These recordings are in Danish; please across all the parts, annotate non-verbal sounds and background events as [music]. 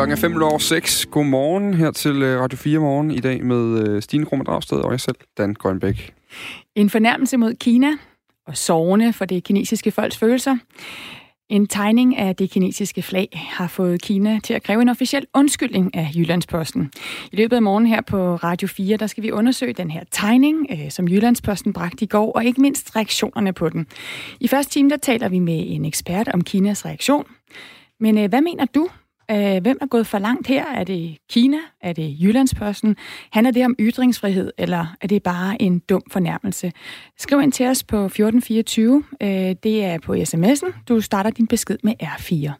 Klokken er 5 over 6. Godmorgen her til øh, Radio 4 morgen i dag med øh, Stine Krummer Dragsted og jeg selv, Dan Grønbæk. En fornærmelse mod Kina og sorgene for det kinesiske folks følelser. En tegning af det kinesiske flag har fået Kina til at kræve en officiel undskyldning af Jyllandsposten. I løbet af morgen her på Radio 4, der skal vi undersøge den her tegning, øh, som Jyllandsposten bragte i går, og ikke mindst reaktionerne på den. I første time, der taler vi med en ekspert om Kinas reaktion. Men hvad mener du? Øh, hvem er gået for langt her? Er det Kina? Er det Jyllandsposten? Handler det om ytringsfrihed, eller er det bare en dum fornærmelse? Skriv ind til os på 1424. Øh, det er på sms'en. Du starter din besked med R4.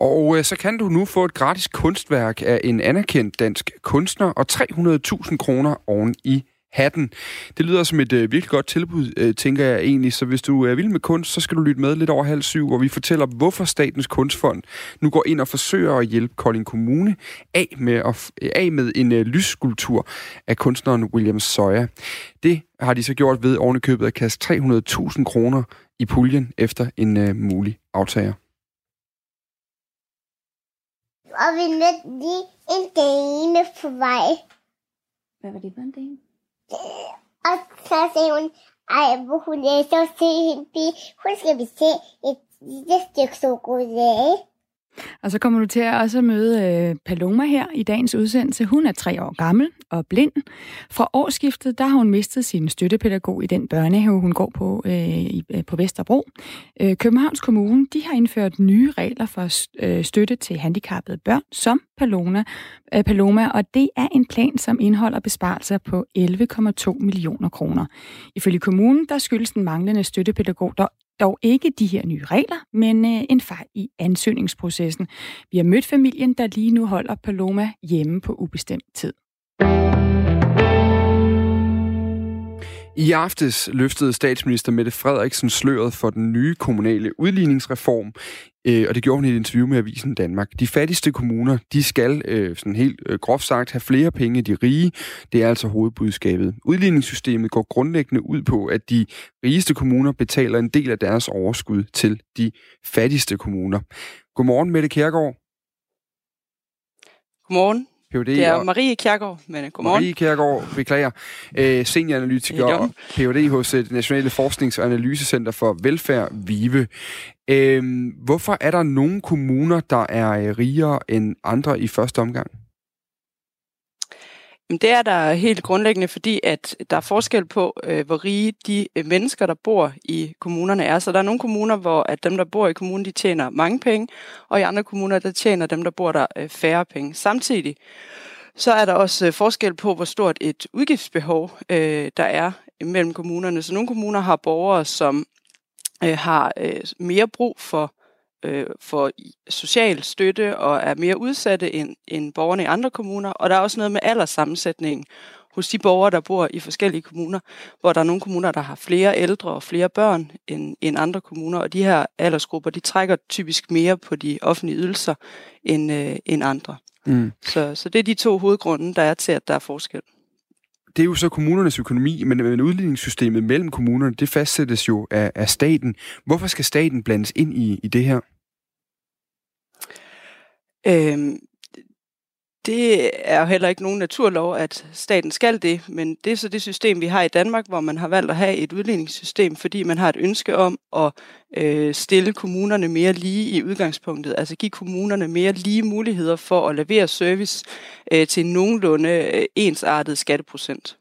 Og øh, så kan du nu få et gratis kunstværk af en anerkendt dansk kunstner og 300.000 kroner oven i hatten. Det lyder som et øh, virkelig godt tilbud, øh, tænker jeg egentlig. Så hvis du er vild med kunst, så skal du lytte med lidt over halv syv, hvor vi fortæller, hvorfor Statens Kunstfond nu går ind og forsøger at hjælpe Kolding Kommune af med, at, af med en øh, lysskulptur af kunstneren William Sawyer. Det har de så gjort ved ovenikøbet at kaste 300.000 kroner i puljen efter en øh, mulig aftager. Og vi mødte lige en dame på vej. Hvad var det for en dame? Og så sagde hun, ej, hvor hun er så se hende. Hun skal vi se et lille stykke chokolade. Og så kommer du til at også møde øh, Paloma her i dagens udsendelse. Hun er tre år gammel og blind. Fra årsskiftet der har hun mistet sin støttepædagog i den børnehave, hun går på øh, i, øh, på Vesterbro. Øh, Københavns Kommune de har indført nye regler for øh, støtte til handicappede børn som Paloma, øh, Paloma, og det er en plan, som indeholder besparelser på 11,2 millioner kroner. Ifølge kommunen der skyldes den manglende støttepædagog dog dog ikke de her nye regler, men øh, en fejl i ansøgningsprocessen. Vi har mødt familien, der lige nu holder Paloma hjemme på ubestemt tid. I aftes løftede statsminister Mette Frederiksen sløret for den nye kommunale udligningsreform, øh, og det gjorde hun i et interview med Avisen Danmark. De fattigste kommuner, de skal, øh, sådan helt øh, groft sagt, have flere penge end de rige. Det er altså hovedbudskabet. Udligningssystemet går grundlæggende ud på, at de rigeste kommuner betaler en del af deres overskud til de fattigste kommuner. Godmorgen, Mette Kærgaard. Godmorgen. PhD Det er og Marie Kjærgaard, men godmorgen. Marie Kjærgaard, beklager, øh, senioranalytiker og Ph.D. hos øh, det Nationale Forsknings- og Analysecenter for Velfærd, VIVE. Øh, hvorfor er der nogle kommuner, der er øh, rigere end andre i første omgang? Jamen, Det er der helt grundlæggende, fordi at der er forskel på, øh, hvor rige de øh, mennesker, der bor i kommunerne er. Så der er nogle kommuner, hvor at dem, der bor i kommunen, de tjener mange penge, og i andre kommuner, der tjener dem, der bor der øh, færre penge. Samtidig så er der også øh, forskel på, hvor stort et udgiftsbehov øh, der er mellem kommunerne. Så nogle kommuner har borgere, som øh, har øh, mere brug for øh, for social støtte og er mere udsatte end, end borgerne i andre kommuner. Og der er også noget med alderssammensætningen hos de borgere, der bor i forskellige kommuner, hvor der er nogle kommuner, der har flere ældre og flere børn end, end andre kommuner, og de her aldersgrupper, de trækker typisk mere på de offentlige ydelser end, øh, end andre. Mm. Så, så det er de to hovedgrunde, der er til, at der er forskel. Det er jo så kommunernes økonomi, men, men udligningssystemet mellem kommunerne, det fastsættes jo af, af staten. Hvorfor skal staten blandes ind i, i det her? Øhm, det er jo heller ikke nogen naturlov, at staten skal det, men det er så det system, vi har i Danmark, hvor man har valgt at have et udligningssystem, fordi man har et ønske om at øh, stille kommunerne mere lige i udgangspunktet, altså give kommunerne mere lige muligheder for at levere service øh, til nogenlunde øh, ensartet skatteprocent.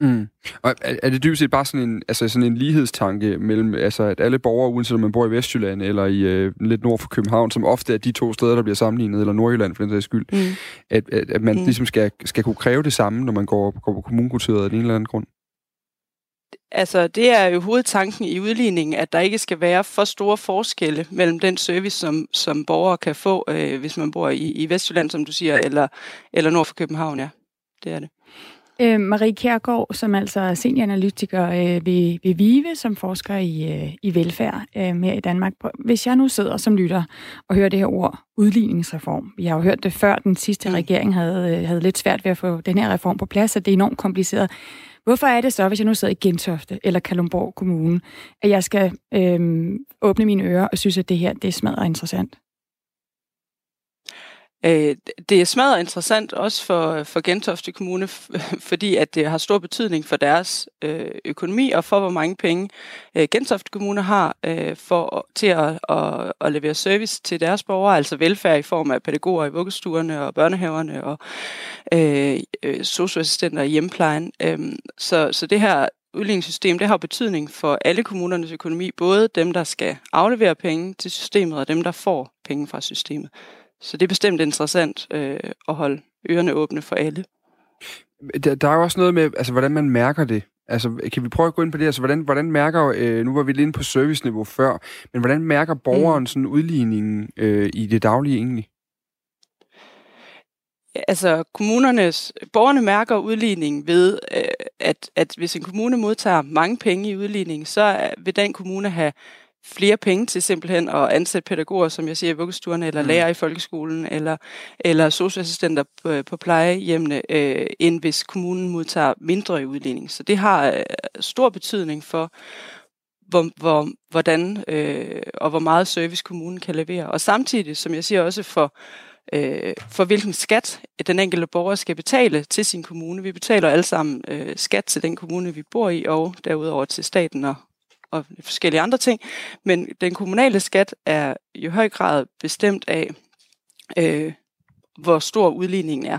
Mm. Og er, er det dybest set bare sådan en, altså sådan en lighedstanke mellem, altså at alle borgere, uanset om man bor i Vestjylland eller i øh, lidt nord for København, som ofte er de to steder, der bliver sammenlignet, eller Nordjylland for den sags skyld, Mm. at, at, at man Mm. ligesom skal, skal kunne kræve det samme, når man går, går på kommunekvarteret af den ene eller anden grund? Altså, det er jo hovedtanken i udligningen, at der ikke skal være for store forskelle mellem den service, som, som borgere kan få, øh, hvis man bor i, i Vestjylland, som du siger, eller, eller nord for København, ja. Det er det. Øh, Marie Kjærgaard, som altså er senioranalytiker øh, ved, ved VIVE, som forsker i, øh, i velfærd øh, her i Danmark. Hvis jeg nu sidder som lytter og hører det her ord, udligningsreform. Vi har jo hørt det før, den sidste Mm. regering havde, øh, havde lidt svært ved at få den her reform på plads, og det er enormt kompliceret. Hvorfor er det så, hvis jeg nu sidder i Gentofte eller Kalundborg Kommune, at jeg skal øh, åbne mine ører og synes, at det her det er smadret interessant? Øh, det er smadret interessant også for, for Gentofte Kommune, [laughs] fordi at det har stor betydning for deres øh, økonomi og for hvor mange penge øh, Gentofte Kommune har øh, for, til at, at, at levere service til deres borgere, altså velfærd i form af pædagoger i vuggestuerne og børnehaverne og øh, øh socioassistenter i hjemmeplejen. Øh, så, så det her udligningssystem, det har betydning for alle kommunernes økonomi, både dem, der skal aflevere penge til systemet, og dem, der får penge fra systemet. Så det er bestemt interessant øh, at holde ørerne åbne for alle. Der, der er jo også noget med, altså, hvordan man mærker det. Altså, kan vi prøve at gå ind på det? Altså, hvordan, hvordan mærker, øh, nu var vi lige inde på serviceniveau før, men hvordan mærker borgeren mm. sådan udligningen øh, i det daglige egentlig? Altså, kommunernes, borgerne mærker udligning ved, øh, at, at hvis en kommune modtager mange penge i udligning, så vil den kommune have flere penge til simpelthen at ansætte pædagoger, som jeg siger, i vuggestuerne, eller mm. lærer i folkeskolen, eller, eller socialassistenter på, på plejehjemmene, øh, end hvis kommunen modtager mindre i udligning. Så det har øh, stor betydning for, hvor, hvor, hvordan øh, og hvor meget service kommunen kan levere. Og samtidig, som jeg siger, også for, øh, for hvilken skat den enkelte borger skal betale til sin kommune. Vi betaler alle sammen øh, skat til den kommune, vi bor i, og derudover til staten og, og forskellige andre ting. Men den kommunale skat er i høj grad bestemt af, øh, hvor stor udligningen er.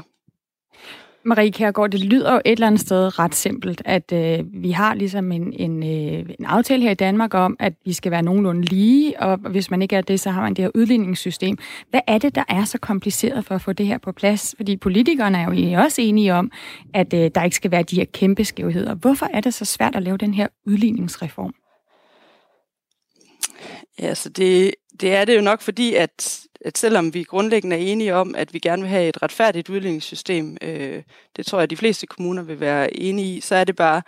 Marie Kærgaard, det lyder jo et eller andet sted ret simpelt, at øh, vi har ligesom en, en, øh, en aftale her i Danmark om, at vi skal være nogenlunde lige, og hvis man ikke er det, så har man det her udligningssystem. Hvad er det, der er så kompliceret for at få det her på plads? Fordi politikerne er jo egentlig også enige om, at øh, der ikke skal være de her kæmpe skævheder. Hvorfor er det så svært at lave den her udligningsreform? Ja, så det, det er det jo nok fordi, at, at selvom vi grundlæggende er enige om, at vi gerne vil have et retfærdigt udligningssystem, øh, det tror jeg, at de fleste kommuner vil være enige i, så er det bare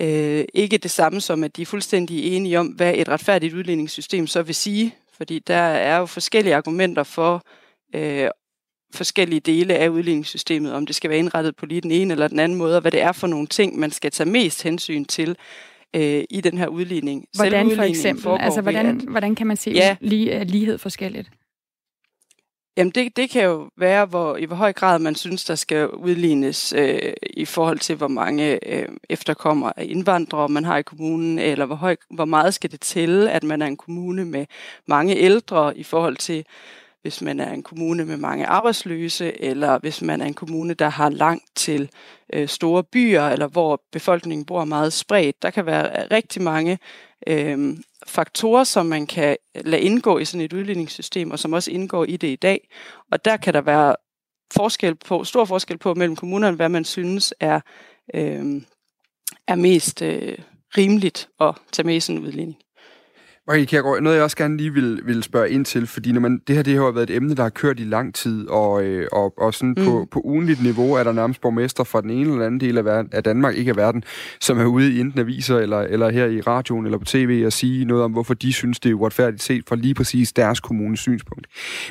øh, ikke det samme som, at de er fuldstændig enige om, hvad et retfærdigt udligningssystem så vil sige. Fordi der er jo forskellige argumenter for øh, forskellige dele af udligningssystemet, om det skal være indrettet på lige den ene eller den anden måde, og hvad det er for nogle ting, man skal tage mest hensyn til øh, i den her udligning. Hvordan for eksempel? Altså, hvordan, at, hvordan kan man se ja, lige, lighed forskelligt? Jamen det, det kan jo være, hvor, i hvor høj grad man synes, der skal udlignes øh, i forhold til, hvor mange øh, efterkommer af indvandrere man har i kommunen, eller hvor, høj, hvor meget skal det til, at man er en kommune med mange ældre i forhold til, hvis man er en kommune med mange arbejdsløse, eller hvis man er en kommune, der har langt til øh, store byer, eller hvor befolkningen bor meget spredt. Der kan være øh, rigtig mange øh, faktorer, som man kan øh, lade indgå i sådan et udligningssystem, og som også indgår i det i dag. Og der kan der være forskel på, stor forskel på mellem kommunerne, hvad man synes er, øh, er mest øh, rimeligt at tage med i sådan en udligning. Marie Kjærgaard, noget jeg også gerne lige vil, vil spørge ind til, fordi når man, det her det har været et emne, der har kørt i lang tid, og, øh, og, og sådan mm. på, på ugenligt niveau er der nærmest borgmester fra den ene eller anden del af, verden, af Danmark, ikke af verden, som er ude i enten aviser eller, eller her i radioen eller på tv og sige noget om, hvorfor de synes, det er uretfærdigt set fra lige præcis deres kommunes synspunkt.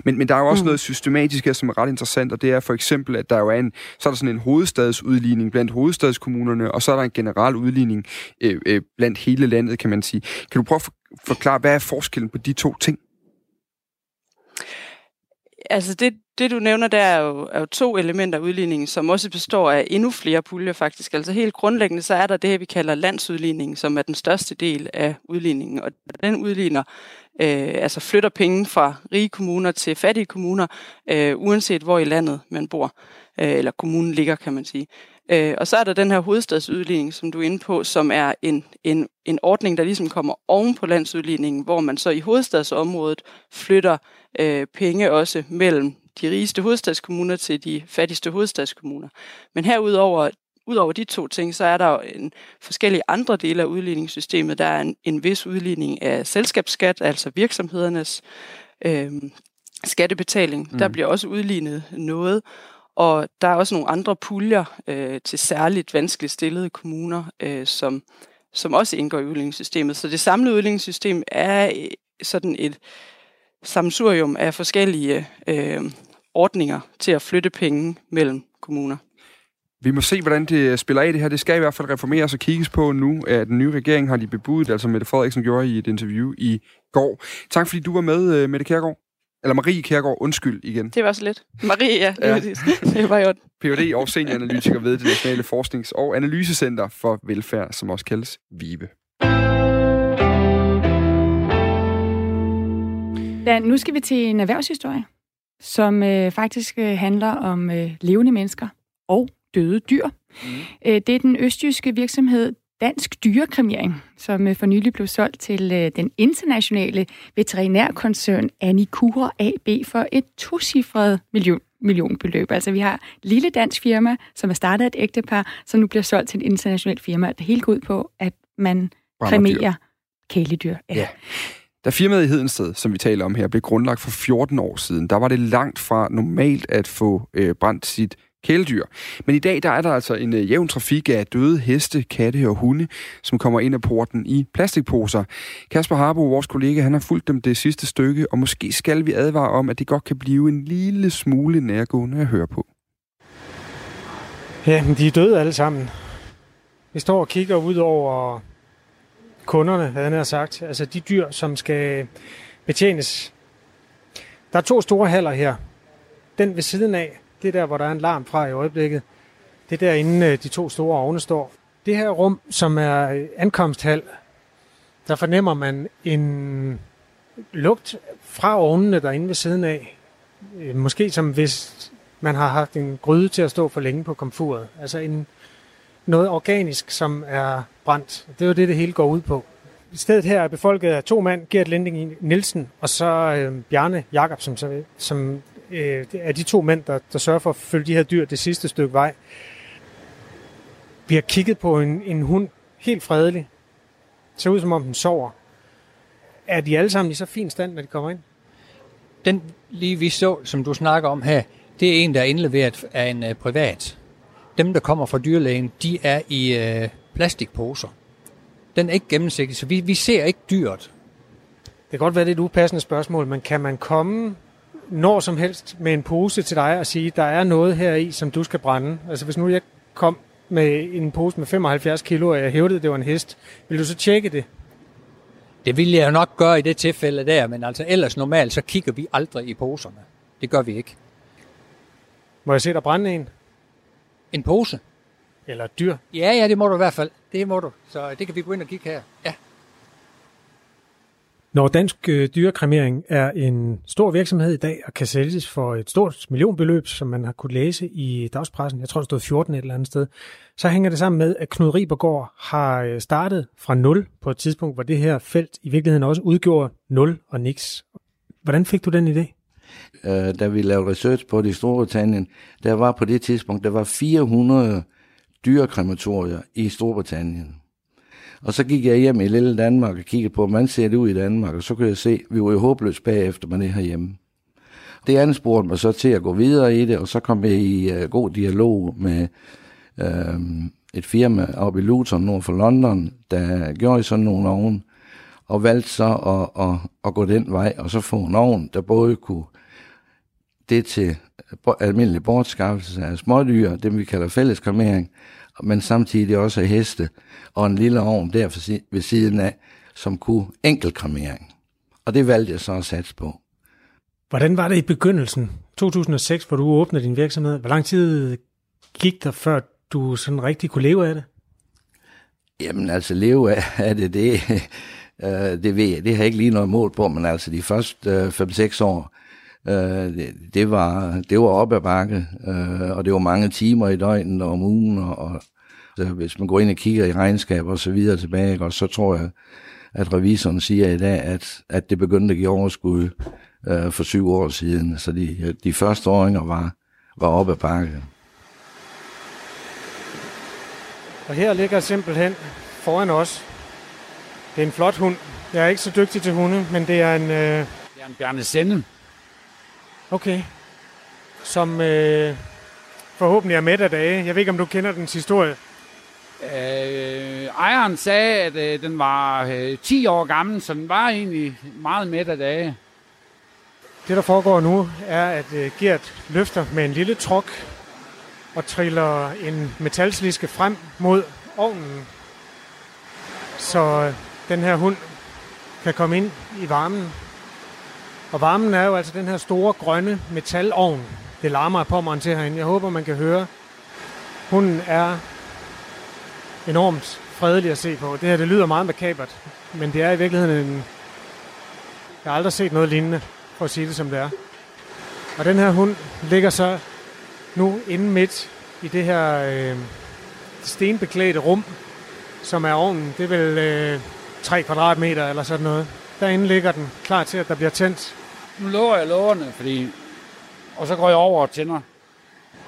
Men, men der er jo også mm. noget systematisk her, som er ret interessant, og det er for eksempel, at der jo er en, så er der sådan en hovedstadsudligning blandt hovedstadskommunerne, og så er der en generel udligning øh, øh, blandt hele landet, kan man sige. Kan du prøve at forklare, hvad er forskellen på de to ting? Altså det, det du nævner der er jo, er jo to elementer af udligningen, som også består af endnu flere puljer faktisk. Altså helt grundlæggende så er der det, vi kalder landsudligning, som er den største del af udligningen. Og den udligner, øh, altså flytter penge fra rige kommuner til fattige kommuner, øh, uanset hvor i landet man bor, øh, eller kommunen ligger, kan man sige. Øh, og så er der den her hovedstadsudligning, som du er inde på, som er en, en, en ordning, der ligesom kommer oven på landsudligningen, hvor man så i hovedstadsområdet flytter øh, penge også mellem de rigeste hovedstadskommuner til de fattigste hovedstadskommuner. Men herudover, udover de to ting, så er der jo en forskellige andre dele af udligningssystemet. Der er en, en vis udligning af selskabsskat, altså virksomhedernes øh, skattebetaling. Mm. Der bliver også udlignet noget. Og der er også nogle andre puljer øh, til særligt vanskeligt stillede kommuner, øh, som, som også indgår i udligningssystemet. Så det samlede udligningssystem er øh, sådan et samsurium af forskellige øh, ordninger til at flytte penge mellem kommuner. Vi må se, hvordan det øh, spiller af det her. Det skal i hvert fald reformeres og kigges på nu. At den nye regering har de bebudet, altså Mette Frederiksen gjorde i et interview i går. Tak fordi du var med, øh, Mette Kærgaard. Eller Marie Kjærgaard, undskyld igen. Det var så lidt. Marie, ja, Ja. ja. det var jo [laughs] Ph.D. og senioranalytiker ved det Nationale Forsknings- og Analysecenter for Velfærd, som også kaldes VIVE. Dan, nu skal vi til en erhvervshistorie, som øh, faktisk øh, handler om øh, levende mennesker og døde dyr. Mm. Øh, det er den østjyske virksomhed Dansk Dyrekremering, som øh, for nylig blev solgt til øh, den internationale veterinærkoncern Anicura AB for et tocifret million, millionbeløb. Altså vi har et lille dansk firma, som er startet af et ægtepar, som nu bliver solgt til et internationalt firma. Det hele går ud på, at man kremerer kæledyr. Ja. Da firmaet i Hedensted, som vi taler om her, blev grundlagt for 14 år siden, der var det langt fra normalt at få øh, brændt sit kæledyr. Men i dag der er der altså en øh, jævn trafik af døde heste, katte og hunde, som kommer ind ad porten i plastikposer. Kasper Harbo, vores kollega, han har fulgt dem det sidste stykke, og måske skal vi advare om, at det godt kan blive en lille smule nærgående at høre på. Ja, men de er døde alle sammen. Vi står og kigger ud over kunderne, havde han sagt. Altså de dyr, som skal betjenes. Der er to store haller her. Den ved siden af, det er der, hvor der er en larm fra i øjeblikket. Det er derinde, øh, de to store ovne står. Det her rum, som er øh, ankomsthal, der fornemmer man en lugt fra ovnene derinde ved siden af. Øh, måske som hvis man har haft en gryde til at stå for længe på komfuret. Altså en, noget organisk, som er brændt. Det er jo det, det hele går ud på. Stedet her er befolket af to mand, Gert Lending Nielsen og så øh, Bjarne Jacobsen, som, som øh, er de to mænd, der, der sørger for at følge de her dyr det sidste stykke vej. Vi har kigget på en, en hund, helt fredelig. Ser ud som om den sover. Er de alle sammen i så fin stand, når de kommer ind? Den lige vi så, som du snakker om her, det er en, der er indleveret af en uh, privat. Dem, der kommer fra dyrlægen, de er i uh, plastikposer. Den er ikke gennemsigtig, så vi, vi ser ikke dyret. Det kan godt være, det er et upassende spørgsmål, men kan man komme når som helst med en pose til dig og sige, der er noget her i, som du skal brænde? Altså hvis nu jeg kom med en pose med 75 kilo, og jeg hævdede, det var en hest, vil du så tjekke det? Det ville jeg jo nok gøre i det tilfælde der, men altså ellers normalt, så kigger vi aldrig i poserne. Det gør vi ikke. Må jeg se dig brænde en? En pose? Eller et dyr? Ja, ja, det må du i hvert fald. Det må du. Så det kan vi gå ind og kigge her. Ja. Når Dansk øh, Dyrekremering er en stor virksomhed i dag og kan sælges for et stort millionbeløb, som man har kunnet læse i dagspressen, jeg tror, det stod 14 et eller andet sted, så hænger det sammen med, at Knud Ribergaard har øh, startet fra nul på et tidspunkt, hvor det her felt i virkeligheden også udgjorde nul og niks. Hvordan fik du den idé? øh, da vi lavede research på det i Storbritannien, der var på det tidspunkt, der var 400 dyrekrematorier i Storbritannien. Og så gik jeg hjem i lille Danmark og kiggede på, hvordan ser det ud i Danmark, og så kunne jeg se, at vi var jo håbløst bagefter med det herhjemme. Det anspurgte mig så til at gå videre i det, og så kom jeg i uh, god dialog med uh, et firma oppe i Luton nord for London, der gjorde sådan nogle ovn, og valgte så at, at, at gå den vej, og så få en ovn, der både kunne det til almindelig bortskaffelse af smådyr, det vi kalder fælleskarmering, men samtidig også heste, og en lille ovn der ved siden af, som kunne enkeltkremering. Og det valgte jeg så at satse på. Hvordan var det i begyndelsen, 2006, hvor du åbnede din virksomhed? Hvor lang tid gik der, før du sådan rigtig kunne leve af det? Jamen altså, leve af det, det, det ved jeg, det har jeg ikke lige noget mål på, men altså de første 5-6 år, det, det, var, det var op ad bakke, og det var mange timer i døgnet og om ugen, og, og så hvis man går ind og kigger i regnskaber og så videre tilbage, og så tror jeg, at revisoren siger i dag, at, at det begyndte at give overskud øh, for syv år siden. Så de, de første åringer var, var oppe ad bakke. Og her ligger simpelthen foran os. Det er en flot hund. Jeg er ikke så dygtig til hunde, men det er en... Øh... Det er en Bjarne Sende. Okay. Som øh, forhåbentlig er mæt af dage. Jeg ved ikke, om du kender dens historie. Øh, ejeren sagde, at øh, den var øh, 10 år gammel, så den var egentlig meget mæt af dage. Det, der foregår nu, er, at øh, Gert løfter med en lille truk og triller en metalsliske frem mod ovnen, så øh, den her hund kan komme ind i varmen. Og varmen er jo altså den her store grønne metalovn. Det larmer på mig til herinde. Jeg håber, man kan høre. Hunden er enormt fredelig at se på. Det her det lyder meget makabert, men det er i virkeligheden en... Jeg har aldrig set noget lignende, for at sige det som det er. Og den her hund ligger så nu inde midt i det her øh, stenbeklædte rum, som er ovnen. Det er vel øh, 3 kvadratmeter eller sådan noget. Derinde ligger den, klar til, at der bliver tændt. Nu lover jeg lårene, fordi... Og så går jeg over og tænder.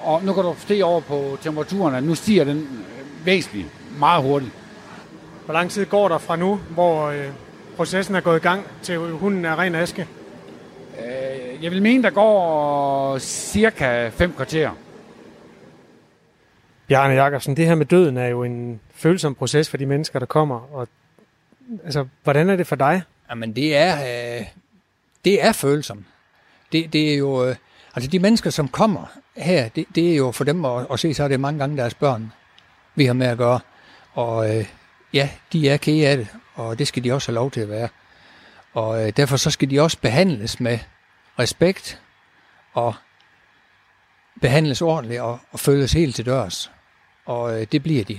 Og nu kan du se over på temperaturen, at nu stiger den øh, væsentligt meget hurtigt. Hvor lang tid går der fra nu, hvor øh, processen er gået i gang, til hunden er ren aske? Øh, jeg vil mene, der går cirka 5 kvarter. Bjarne Jacobsen, det her med døden er jo en følsom proces for de mennesker, der kommer. Og, altså, hvordan er det for dig? Jamen, det er, øh, det er følsomt. Det, det er jo, øh, altså de mennesker, som kommer her, det, det er jo for dem at, at se, så er det mange gange deres børn, vi har med at gøre. Og øh, ja, de er kede af det, og det skal de også have lov til at være. Og øh, derfor så skal de også behandles med respekt og behandles ordentligt og, og følges helt til dørs. Og øh, det bliver de.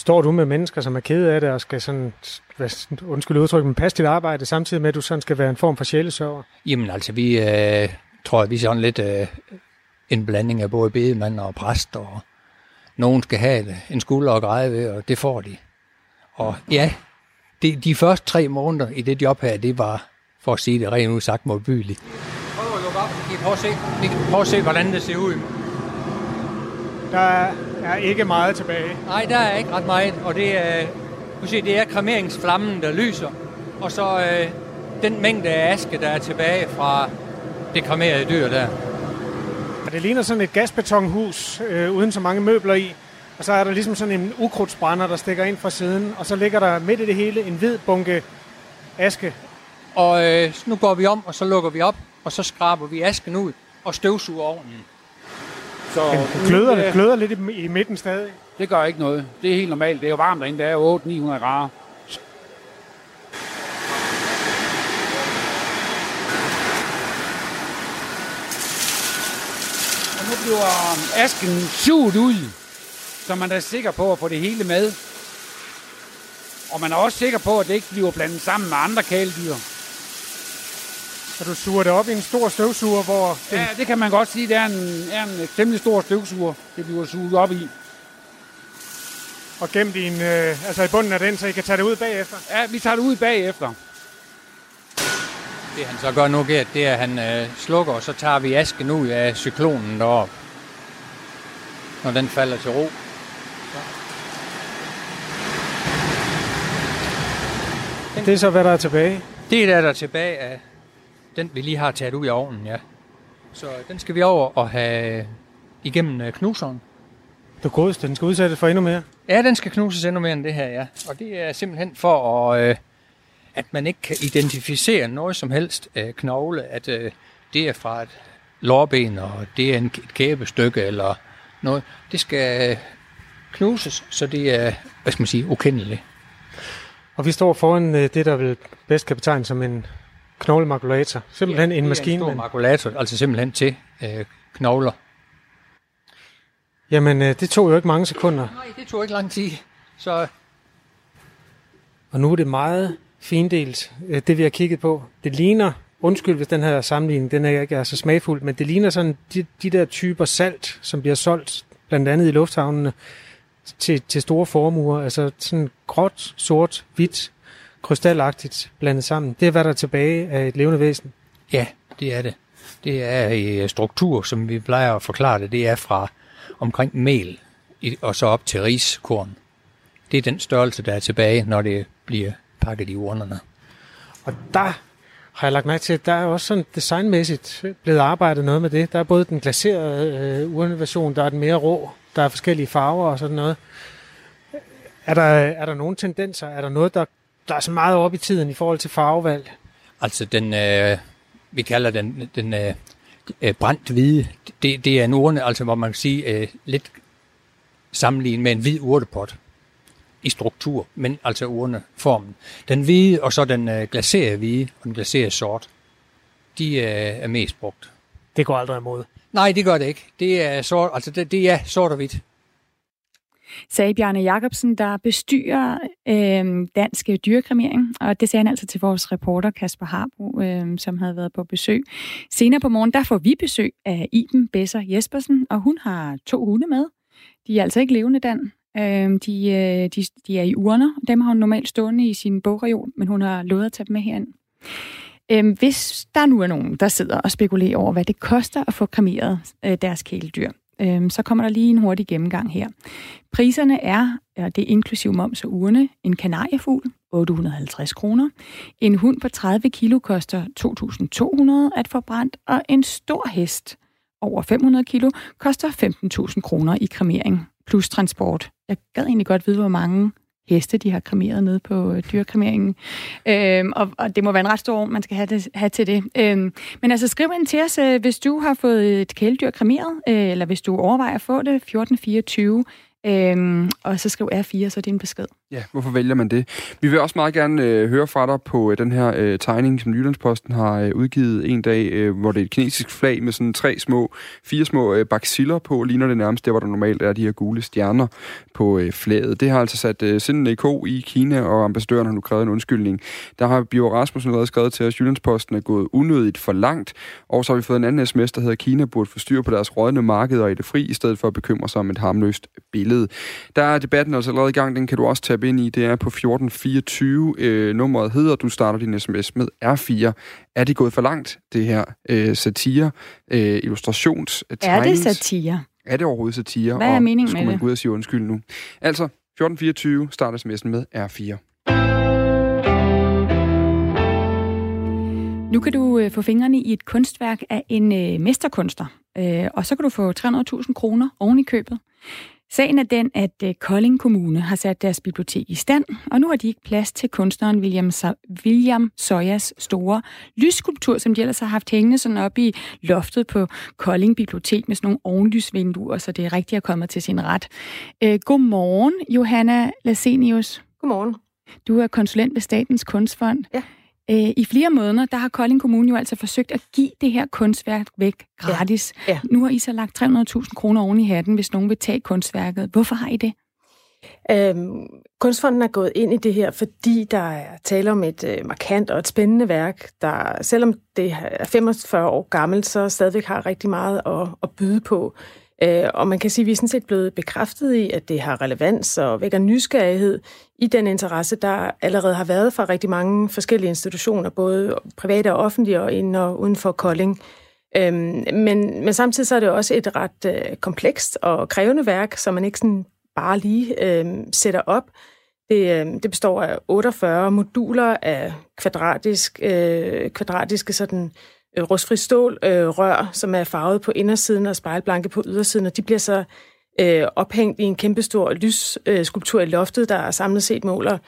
Står du med mennesker, som er kede af det, og skal sådan, hvad, undskyld udtryk, men passe dit arbejde, samtidig med, at du sådan skal være en form for sjælesørger? Jamen altså, vi øh, tror, at vi er sådan lidt øh, en blanding af både bedemand og præst, og nogen skal have en skulder at græde ved, og det får de. Og ja, de, de første tre måneder i det job her, det var, for at sige det rent udsagt, modbydeligt. Prøv at lukke op. Vi kan prøve at se, vi kan prøve at se hvordan det ser ud. Der er ikke meget tilbage. Nej, der er ikke ret meget, og det er, du se, det er kremeringsflammen, der lyser, og så øh, den mængde af aske, der er tilbage fra det kremerede dyr der. Og det ligner sådan et gasbetonhus øh, uden så mange møbler i. Og så er der ligesom sådan en ukrudtsbrænder, der stikker ind fra siden. Og så ligger der midt i det hele en hvid bunke aske. Og øh, nu går vi om, og så lukker vi op, og så skraber vi asken ud og støvsuger ovnen. Så den gløder, det gløder lidt i, i midten stadig. Det gør ikke noget. Det er helt normalt. Det er jo varmt derinde. Det er jo 800-900 grader. Og nu bliver asken suget ud, så man er sikker på at få det hele med. Og man er også sikker på, at det ikke bliver blandet sammen med andre kæledyr. Så du suger det op i en stor støvsuger, hvor... Ja, det kan man godt sige. Det er en, er en temmelig stor støvsuger, det bliver suget op i. Og gemt i, en, øh, altså i bunden af den, så I kan tage det ud bagefter? Ja, vi tager det ud bagefter. Det han så gør nu, Gert, det er, at han øh, slukker, og så tager vi asken ud af cyklonen deroppe. Når den falder til ro. Det er så, hvad der er tilbage? Det er der, der er tilbage af den, vi lige har taget ud af ovnen, ja. Så den skal vi over og have igennem øh, knuseren. Du godeste, den skal udsættes for endnu mere? Ja, den skal knuses endnu mere end det her, ja. Og det er simpelthen for, at, øh, at man ikke kan identificere noget som helst øh, knogle, at øh, det er fra et lårben, og det er en, et kæbestykke eller noget. Det skal knuses, så det er, hvad skal man sige, ukendeligt. Og vi står foran det, der vil bedst kan betegnes som en knoglemakulator. Simpelthen ja, en maskine. en stor makulator, altså simpelthen til øh, knogler. Jamen, øh, det tog jo ikke mange sekunder. Nej, det tog ikke lang tid. Så... Og nu er det meget findelt, øh, det vi har kigget på. Det ligner, undskyld hvis den her sammenligning, den er ikke er så smagfuld, men det ligner sådan de, de der typer salt, som bliver solgt blandt andet i lufthavnene til, til store formuer. Altså sådan gråt, sort, hvidt, krystalagtigt blandet sammen. Det er, hvad der er tilbage af et levende væsen. Ja, det er det. Det er i struktur, som vi plejer at forklare det. Det er fra omkring mel og så op til riskorn. Det er den størrelse, der er tilbage, når det bliver pakket i urnerne. Og der har jeg lagt mærke til, at der er også sådan designmæssigt blevet arbejdet noget med det. Der er både den glaserede øh, urneversion, der er den mere rå, der er forskellige farver og sådan noget. Er der, er der nogle tendenser? Er der noget, der, der er så meget op i tiden i forhold til farvevalg? Altså den, øh, vi kalder den, den øh, øh, brændt hvide, det, det er en urne, altså hvor man kan sige øh, lidt sammenlignet med en hvid urtepot i struktur, men altså urneformen. Den hvide, og så den øh, glaserede hvide, og den glaserede sort. de øh, er mest brugt. Det går aldrig imod. Nej, det gør det ikke. Det er sort, altså det, det er sort og hvidt. Sagde Bjarne Jacobsen, der bestyrer øh, dansk dyrekremering, og det sagde han altså til vores reporter Kasper Harbo, øh, som havde været på besøg. Senere på morgen, der får vi besøg af Iben Besser Jespersen, og hun har to hunde med. De er altså ikke levende, Dan. Øh, de, øh, de, de er i urner. Dem har hun normalt stående i sin bogreol, men hun har lovet at tage dem med herind. Øh, hvis der nu er nogen, der sidder og spekulerer over, hvad det koster at få kremeret øh, deres kæledyr, øh, så kommer der lige en hurtig gennemgang her. Priserne er, ja, det er inklusiv moms og urne, en kanariefugl 850 kroner, en hund på 30 kilo koster 2.200 at få brændt, og en stor hest over 500 kilo koster 15.000 kroner i kremering plus transport. Jeg gad egentlig godt vide, hvor mange heste, de har kremeret nede på øh, dyrekremeringen. Øhm, og, og det må være en ret stor man skal have, det, have til det. Øhm, men altså skriv ind til os, øh, hvis du har fået et kæledyr kremeret, øh, eller hvis du overvejer at få det, 1424 Øhm, og så skriv R4, så er det en besked. Ja, hvorfor vælger man det? Vi vil også meget gerne øh, høre fra dig på øh, den her øh, tegning, som Jyllandsposten har øh, udgivet en dag, øh, hvor det er et kinesisk flag med sådan tre små, fire små øh, baxiller på, ligner det nærmest der, hvor der normalt er de her gule stjerner på øh, flaget. Det har altså sat øh, sindende i ko i Kina, og ambassadøren har nu krævet en undskyldning. Der har Bjørn Rasmussen allerede skrevet til os, Jyllandsposten er gået unødigt for langt, og så har vi fået en anden sms, der hedder, Kina burde få styr på deres rådne markeder i det fri, i stedet for at bekymre sig om et harmløst billede. Der er debatten altså allerede i gang, den kan du også tabe ind i. Det er på 1424. Øh, nummeret hedder, du starter din sms med R4. Er det gået for langt, det her øh, satire, øh, illustrations, øh, Er det satire? Er det overhovedet satire? Hvad er og meningen med man det? gå ud og sige undskyld nu? Altså, 1424 starter sms'en med R4. Nu kan du øh, få fingrene i et kunstværk af en øh, mesterkunstner, øh, og så kan du få 300.000 kroner oven i købet. Sagen er den, at øh, Kolding Kommune har sat deres bibliotek i stand, og nu har de ikke plads til kunstneren William, William Soyas store lysskulptur, som de ellers har haft hængende sådan op i loftet på Kolding Bibliotek med sådan nogle ovenlysvinduer, så det er rigtigt at komme til sin ret. Øh, godmorgen, Johanna Lasenius. Godmorgen. Du er konsulent ved Statens Kunstfond. Ja. Øh, I flere måneder, der har Kolding Kommune jo altså forsøgt at give det her kunstværk væk gratis. Ja. Ja. Nu har I så lagt 300.000 kroner oven i hatten, hvis nogen vil tage kunstværket. Hvorfor har I det? Øhm, Kunstfonden er gået ind i det her, fordi der er tale om et øh, markant og et spændende værk, der selvom det er 45 år gammelt, så stadigvæk har rigtig meget at, at byde på. Øh, og man kan sige, at vi er sådan set blevet bekræftet i, at det har relevans og vækker nysgerrighed i den interesse, der allerede har været fra rigtig mange forskellige institutioner, både private og offentlige og inden og uden for Kolding. Øhm, men, men samtidig så er det også et ret øh, komplekst og krævende værk, som man ikke sådan bare lige øh, sætter op. Det, øh, det består af 48 moduler af kvadratisk, øh, kvadratiske sådan, øh, rustfri stål øh, rør, som er farvet på indersiden og spejlblanke på ydersiden, og de bliver så øh, ophængt i en kæmpestor lysskulptur øh, i loftet, der samlet set måler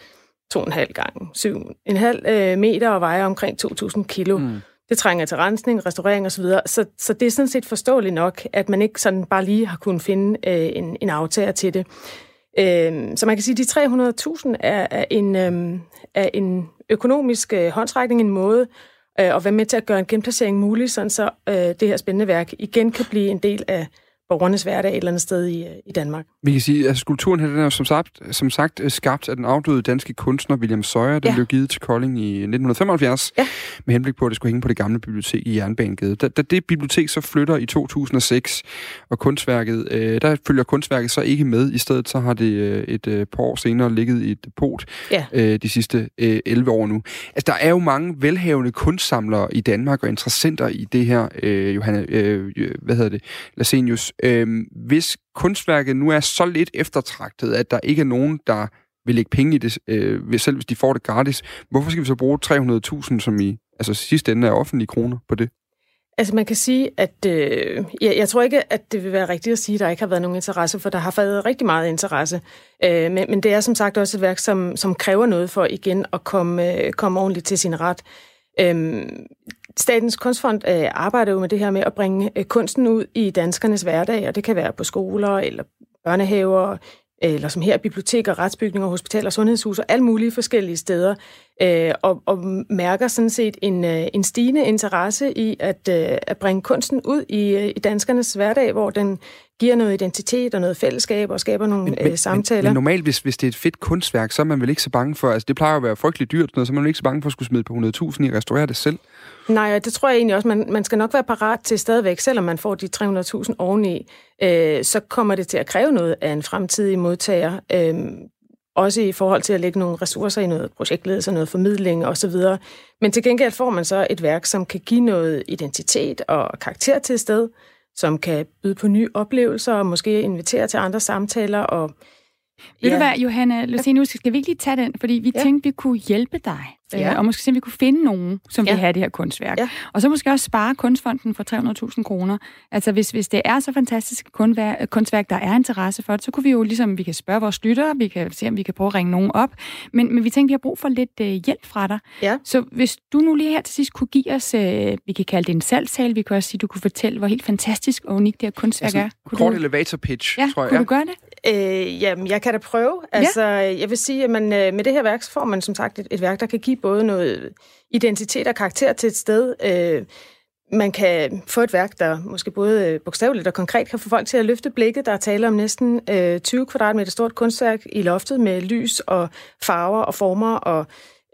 2,5 gange 7,5 øh, meter og vejer omkring 2.000 kilo. Mm. Det trænger til rensning, restaurering osv. Så, så, så det er sådan set forståeligt nok, at man ikke sådan bare lige har kunnet finde øh, en, en aftager til det. Øh, så man kan sige, at de 300.000 er, er, en, øh, er en økonomisk øh, håndsrækning, en måde øh, og være med til at gøre en genplacering mulig, sådan så øh, det her spændende værk igen kan blive en del af borgernes hverdag et eller andet sted i, i Danmark. Vi kan sige, at skulpturen her, den er som sagt, som sagt øh, skabt af den afdøde danske kunstner William Sawyer. Den ja. blev givet til Kolding i 1975, ja. med henblik på, at det skulle hænge på det gamle bibliotek i Jernbanegade. Da, da det bibliotek så flytter i 2006, og kunstværket, øh, der følger kunstværket så ikke med. I stedet så har det øh, et øh, par år senere ligget i et depot ja. øh, de sidste øh, 11 år nu. Altså, der er jo mange velhavende kunstsamlere i Danmark og interessenter i det her, øh, Johanna, øh, hvad hedder det, Lasenius. Øh, hvis kunstværket nu er så lidt eftertragtet, at der ikke er nogen, der vil lægge penge i det, øh, selv hvis de får det gratis, hvorfor skal vi så bruge 300.000, som i altså sidste ende er offentlige kroner på det? Altså man kan sige, at øh, jeg, jeg tror ikke, at det vil være rigtigt at sige, at der ikke har været nogen interesse, for der har været rigtig meget interesse. Øh, men, men det er som sagt også et værk, som, som kræver noget for igen at komme, øh, komme ordentligt til sin ret. Øhm, Statens Kunstfond øh, arbejder jo med det her med at bringe øh, kunsten ud i danskernes hverdag, og det kan være på skoler eller børnehaver, eller som her biblioteker, retsbygninger, hospitaler, sundhedshus og alle mulige forskellige steder, øh, og, og mærker sådan set en, øh, en stigende interesse i at, øh, at bringe kunsten ud i, øh, i danskernes hverdag, hvor den giver noget identitet og noget fællesskab og skaber nogle men, øh, samtaler. Men, men normalt, hvis, hvis det er et fedt kunstværk, så er man vel ikke så bange for, altså det plejer at være frygteligt dyrt, så er man vel ikke så bange for at skulle smide på 100.000 i at restaurere det selv. Nej, det tror jeg egentlig også, man, man skal nok være parat til stadigvæk, selvom man får de 300.000 oveni, øh, så kommer det til at kræve noget af en fremtidig modtager. Øh, også i forhold til at lægge nogle ressourcer i noget projektledelse, noget formidling osv. Men til gengæld får man så et værk, som kan give noget identitet og karakter til et sted, som kan byde på nye oplevelser og måske invitere til andre samtaler. Og, ved ja. du hvad, Johanna Lucenius, skal vi ikke lige tage den? Fordi vi ja. tænkte, vi kunne hjælpe dig Ja. Øh, og måske se, vi kunne finde nogen, som ja. vil have det her kunstværk. Ja. Og så måske også spare kunstfonden for 300.000 kroner. Altså hvis, hvis det er så fantastisk kunstværk, der er interesse for det, så kunne vi jo ligesom, vi kan spørge vores lyttere, vi kan se, om vi kan prøve at ringe nogen op. Men, men vi tænkte, vi har brug for lidt øh, hjælp fra dig. Ja. Så hvis du nu lige her til sidst kunne give os, øh, vi kan kalde det en salgstale, vi kan også sige, du kunne fortælle, hvor helt fantastisk og unikt det her kunstværk altså, er. Kunne kort du... elevator pitch, ja, tror jeg. kunne ja. du gøre det? Øh, jamen, jeg kan da prøve. Altså, ja. jeg vil sige, at man, øh, med det her værk, så får man som sagt et, et værk, der kan give både noget identitet og karakter til et sted. Øh, man kan få et værk, der måske både øh, bogstaveligt og konkret kan få folk til at løfte blikket. Der er tale om næsten øh, 20 kvadratmeter stort kunstværk i loftet med lys og farver og former og,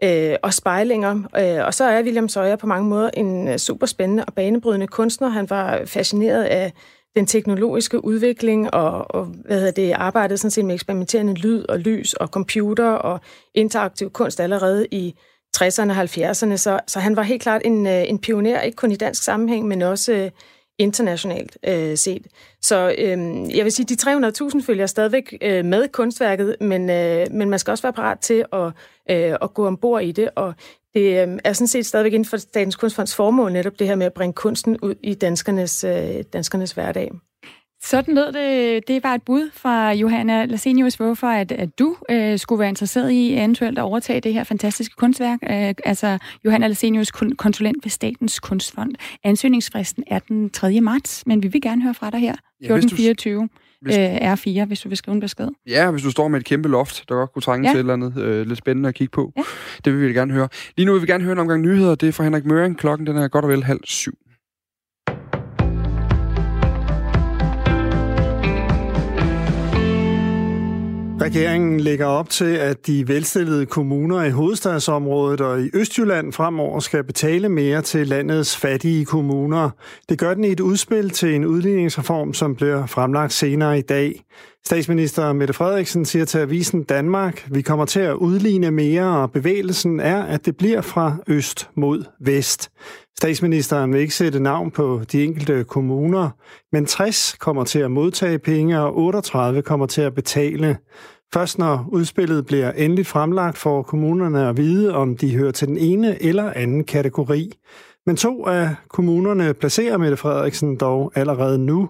øh, og spejlinger. Øh, og så er William Sawyer på mange måder en øh, super spændende og banebrydende kunstner. Han var fascineret af den teknologiske udvikling og, og hvad hedder det, arbejdede sådan set med eksperimenterende lyd og lys og computer og interaktiv kunst allerede i 60'erne og 70'erne, så, så han var helt klart en, øh, en pioner, ikke kun i dansk sammenhæng, men også øh, internationalt øh, set. Så øh, jeg vil sige, de 300.000 følger stadigvæk øh, med kunstværket, men, øh, men man skal også være parat til at, øh, at gå ombord i det, og det øh, er sådan set stadigvæk inden for Statens Kunstfonds formål netop det her med at bringe kunsten ud i danskernes, øh, danskernes hverdag. Sådan lød det. Det var et bud fra Johanna Lasenius, hvorfor at, at du øh, skulle være interesseret i eventuelt at overtage det her fantastiske kunstværk. Øh, altså Johanna Lasenius, konsulent ved Statens Kunstfond. Ansøgningsfristen er den 3. marts, men vi vil gerne høre fra dig her. 1424 ja, øh, R4, hvis du vil skrive en besked. Ja, hvis du står med et kæmpe loft, der godt kunne trænge ja. til et eller andet øh, lidt spændende at kigge på. Ja. Det vil vi gerne høre. Lige nu vil vi gerne høre en omgang nyheder. Det er fra Henrik Møring. Klokken den er godt og vel halv syv. Regeringen lægger op til, at de velstillede kommuner i hovedstadsområdet og i Østjylland fremover skal betale mere til landets fattige kommuner. Det gør den i et udspil til en udligningsreform, som bliver fremlagt senere i dag. Statsminister Mette Frederiksen siger til Avisen Danmark, vi kommer til at udligne mere, og bevægelsen er, at det bliver fra øst mod vest. Statsministeren vil ikke sætte navn på de enkelte kommuner, men 60 kommer til at modtage penge, og 38 kommer til at betale. Først når udspillet bliver endeligt fremlagt, får kommunerne at vide, om de hører til den ene eller anden kategori. Men to af kommunerne placerer Mette Frederiksen dog allerede nu.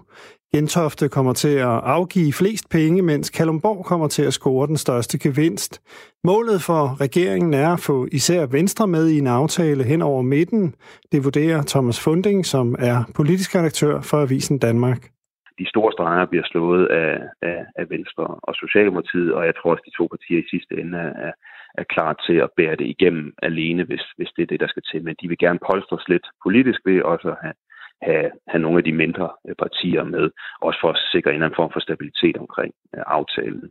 Gentofte kommer til at afgive flest penge, mens Kalumborg kommer til at score den største gevinst. Målet for regeringen er at få især Venstre med i en aftale hen over midten. Det vurderer Thomas Funding, som er politisk redaktør for Avisen Danmark de store streger bliver slået af, af, af Venstre og Socialdemokratiet, og jeg tror også, de to partier i sidste ende er, er klar til at bære det igennem alene, hvis, hvis det er det, der skal til. Men de vil gerne polstres lidt politisk ved også at have, have, have nogle af de mindre øh, partier med, også for at sikre en eller anden form for stabilitet omkring øh, aftalen.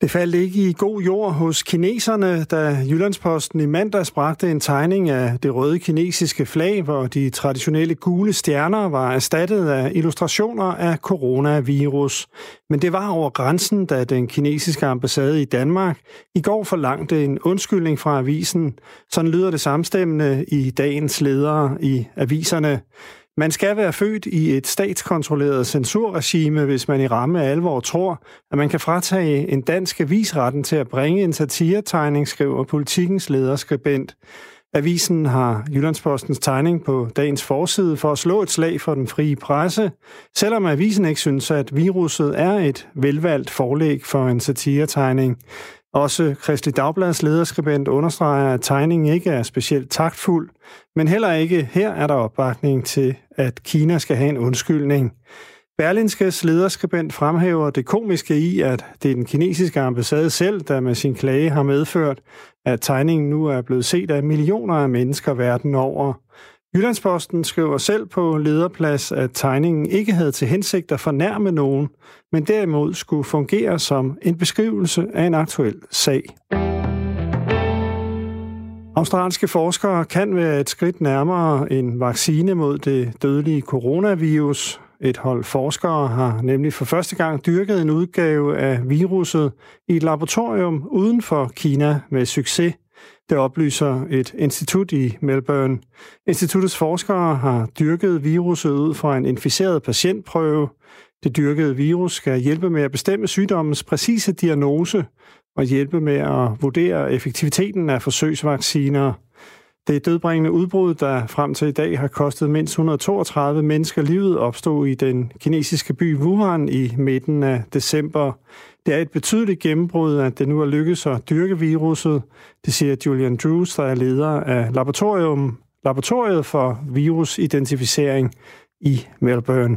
Det faldt ikke i god jord hos kineserne, da Jyllandsposten i mandags bragte en tegning af det røde kinesiske flag, hvor de traditionelle gule stjerner var erstattet af illustrationer af coronavirus. Men det var over grænsen, da den kinesiske ambassade i Danmark i går forlangte en undskyldning fra avisen. Sådan lyder det samstemmende i dagens ledere i aviserne. Man skal være født i et statskontrolleret censurregime, hvis man i ramme af alvor tror, at man kan fratage en dansk avis retten til at bringe en satiretegning, skriver politikens lederskribent. Avisen har Jyllandspostens tegning på dagens forside for at slå et slag for den frie presse, selvom avisen ikke synes, at viruset er et velvalgt forlæg for en satiretegning. Også Kristelig Dagblads lederskribent understreger, at tegningen ikke er specielt taktfuld, men heller ikke her er der opbakning til, at Kina skal have en undskyldning. Berlinskes lederskribent fremhæver det komiske i, at det er den kinesiske ambassade selv, der med sin klage har medført, at tegningen nu er blevet set af millioner af mennesker verden over. Jyllandsposten skriver selv på lederplads, at tegningen ikke havde til hensigt at fornærme nogen, men derimod skulle fungere som en beskrivelse af en aktuel sag. Australske forskere kan være et skridt nærmere en vaccine mod det dødelige coronavirus. Et hold forskere har nemlig for første gang dyrket en udgave af viruset i et laboratorium uden for Kina med succes. Det oplyser et institut i Melbourne. Instituttets forskere har dyrket viruset ud fra en inficeret patientprøve. Det dyrkede virus skal hjælpe med at bestemme sygdommens præcise diagnose og hjælpe med at vurdere effektiviteten af forsøgsvacciner. Det dødbringende udbrud, der frem til i dag har kostet mindst 132 mennesker livet, opstod i den kinesiske by Wuhan i midten af december. Det er et betydeligt gennembrud, at det nu er lykkedes at dyrke viruset. Det siger Julian Drews, der er leder af laboratorium, laboratoriet for virusidentificering i Melbourne.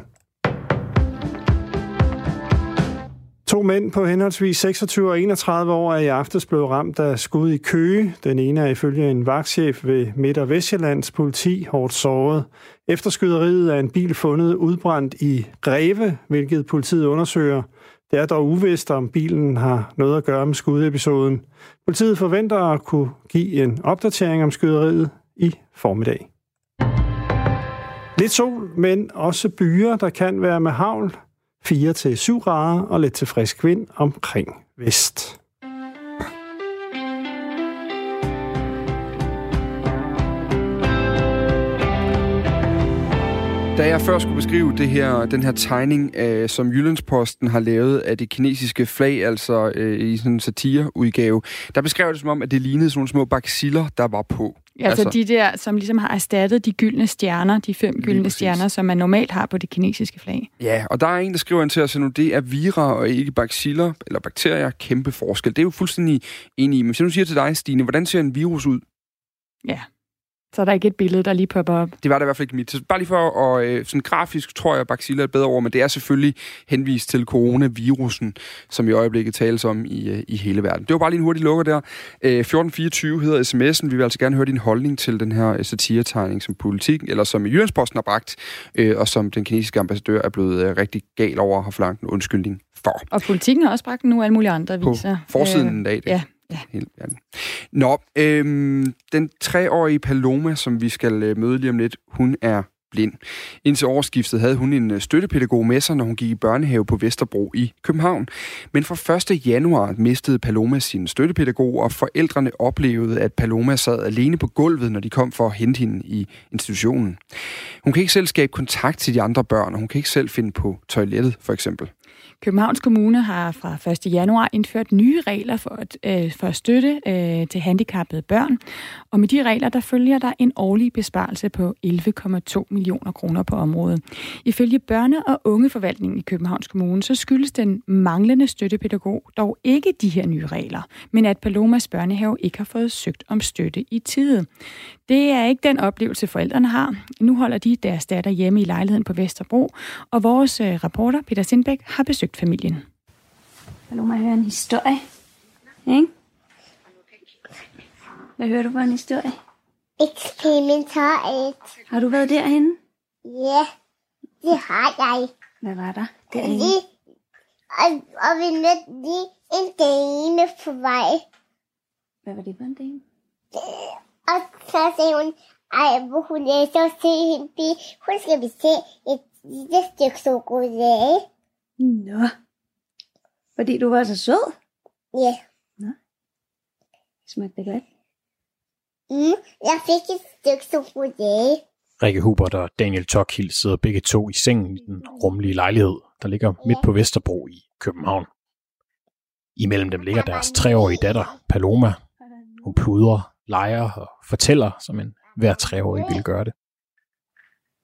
To mænd på henholdsvis 26 og 31 år er i aftes blevet ramt af skud i Køge. Den ene er ifølge en vagtchef ved Midt- og Vestjyllands politi hårdt såret. Efter skyderiet er en bil fundet udbrændt i Greve, hvilket politiet undersøger. Det er dog uvist, om bilen har noget at gøre med skudepisoden. Politiet forventer at kunne give en opdatering om skyderiet i formiddag. Lidt sol, men også byer, der kan være med havl. 4-7 grader og lidt til frisk vind omkring vest. Da jeg først skulle beskrive det her, den her tegning, øh, som Jyllandsposten har lavet af det kinesiske flag, altså øh, i sådan en satireudgave, der beskrev det som om, at det lignede sådan nogle små baciller, der var på. Ja, altså, altså de der, som ligesom har erstattet de gyldne stjerner, de fem gyldne stjerner, som man normalt har på det kinesiske flag. Ja, og der er en, der skriver ind til os, at nu det er vira og ikke baciller eller bakterier. Kæmpe forskel. Det er jo fuldstændig enig i. Men hvis jeg nu siger til dig, Stine, hvordan ser en virus ud? Ja, så er der ikke et billede, der lige popper op. Det var der i hvert fald ikke mit. Så bare lige for at, øh, sådan grafisk tror jeg, at baciller er et bedre ord, men det er selvfølgelig henvist til coronavirusen, som i øjeblikket tales om i, øh, i hele verden. Det var bare lige en hurtig lukker der. Øh, 1424 hedder sms'en. Vi vil altså gerne høre din holdning til den her øh, satiretegning som politik, eller som Jyllandsposten har bragt, øh, og som den kinesiske ambassadør er blevet øh, rigtig gal over og har forlangt en undskyldning for. Og politikken har også bragt nu alle mulige andre viser. På forsiden øh, af det. Ja, Ja. Hele verden. Nå, øhm, den treårige Paloma, som vi skal øh, møde lige om lidt, hun er blind. Indtil årsskiftet havde hun en øh, støttepædagog med sig, når hun gik i børnehave på Vesterbro i København. Men fra 1. januar mistede Paloma sin støttepædagog, og forældrene oplevede, at Paloma sad alene på gulvet, når de kom for at hente hende i institutionen. Hun kan ikke selv skabe kontakt til de andre børn, og hun kan ikke selv finde på toilettet, for eksempel. Københavns Kommune har fra 1. januar indført nye regler for at, øh, for at støtte øh, til handicappede børn. Og med de regler, der følger der en årlig besparelse på 11,2 millioner kroner på området. Ifølge børne- og ungeforvaltningen i Københavns Kommune, så skyldes den manglende støttepædagog dog ikke de her nye regler, men at Palomas børnehave ikke har fået søgt om støtte i tide. Det er ikke den oplevelse, forældrene har. Nu holder de deres datter hjemme i lejligheden på Vesterbro, og vores øh, reporter Peter Sindbæk har besøgt familien. Paloma hører en historie. Ikke? Hvad hører du for en historie? Eksperimentariet. Har du været derhenne? Ja, det har jeg. Hvad var der? Lige, og, og vi mødte lige en dame på vej. Hvad var det for en dame? Og så sagde hun, ej, hvor hun er så se hende. Hun skal vi se et lille stykke chokolade. Nå. Fordi du var så sød? Ja. Nå. Smagte det godt? Mm, jeg fik et stykke chokolade. Rikke Hubert og Daniel Tokhild sidder begge to i sengen i den rummelige lejlighed, der ligger midt på Vesterbro i København. Imellem dem ligger deres treårige datter, Paloma. Hun pludrer, leger og fortæller, som en hver treårig ville gøre det.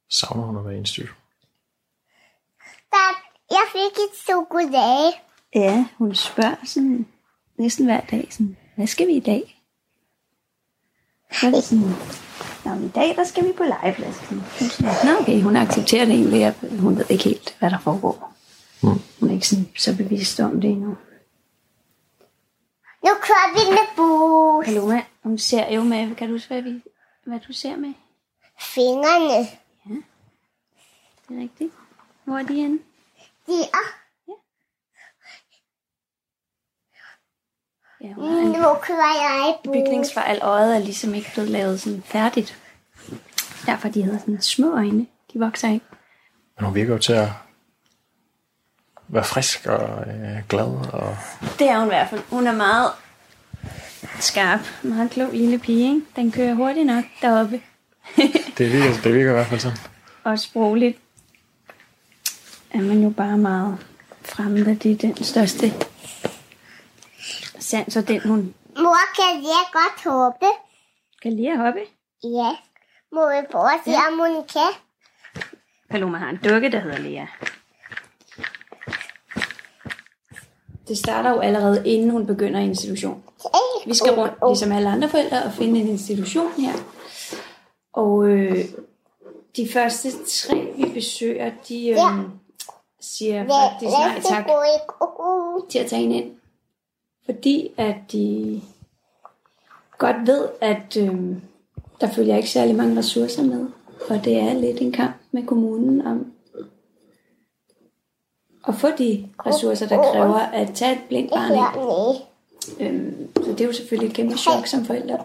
Savner hun at være institut? Jeg fik et chokolade. Ja, hun spørger sådan næsten hver dag, sådan, hvad skal vi i dag? Så er det sådan, Nå, i dag, der skal vi på legepladsen. Nå, okay, hun accepterer det egentlig. Hun ved ikke helt, hvad der foregår. Mm. Hun er ikke sådan, så bevidst om det endnu. Nu kører vi med bus. Paloma, hun ser jo med, kan du huske, hvad, vi, hvad du ser med? Fingrene. Ja, det er rigtigt. Hvor er de henne? De er. Ja, Nu kører jeg i bus. Bygningsfejl øjet er ligesom ikke blevet lavet sådan færdigt. Derfor de hedder sådan små øjne. De vokser ikke. Men hun virker jo til at være frisk og øh, glad. Og... Det er hun i hvert fald. Hun er meget skarp. Meget klog lille pige, ikke? Den kører hurtigt nok deroppe. det, virker, det virker i hvert fald sådan. Og sprogligt er man jo bare meget fremme. Det er den største sans, og den hun Mor, kan jeg godt håbe? kan lide at hoppe. Ja. Må vi prøve at se, Ja. om hun kan? Paloma har en dukke, der hedder Lea. Det starter jo allerede, inden hun begynder i institution. Vi skal rundt, ligesom alle andre forældre, og finde en institution her. Og øh, de første tre, vi besøger, de øh, siger faktisk nej tak til at tage hende ind. Fordi at de godt ved, at øh, der følger ikke særlig mange ressourcer med. Og det er lidt en kamp med kommunen om at få de ressourcer, der kræver at tage et blindt barn ind. Øhm, så det er jo selvfølgelig et kæmpe chok som forældre,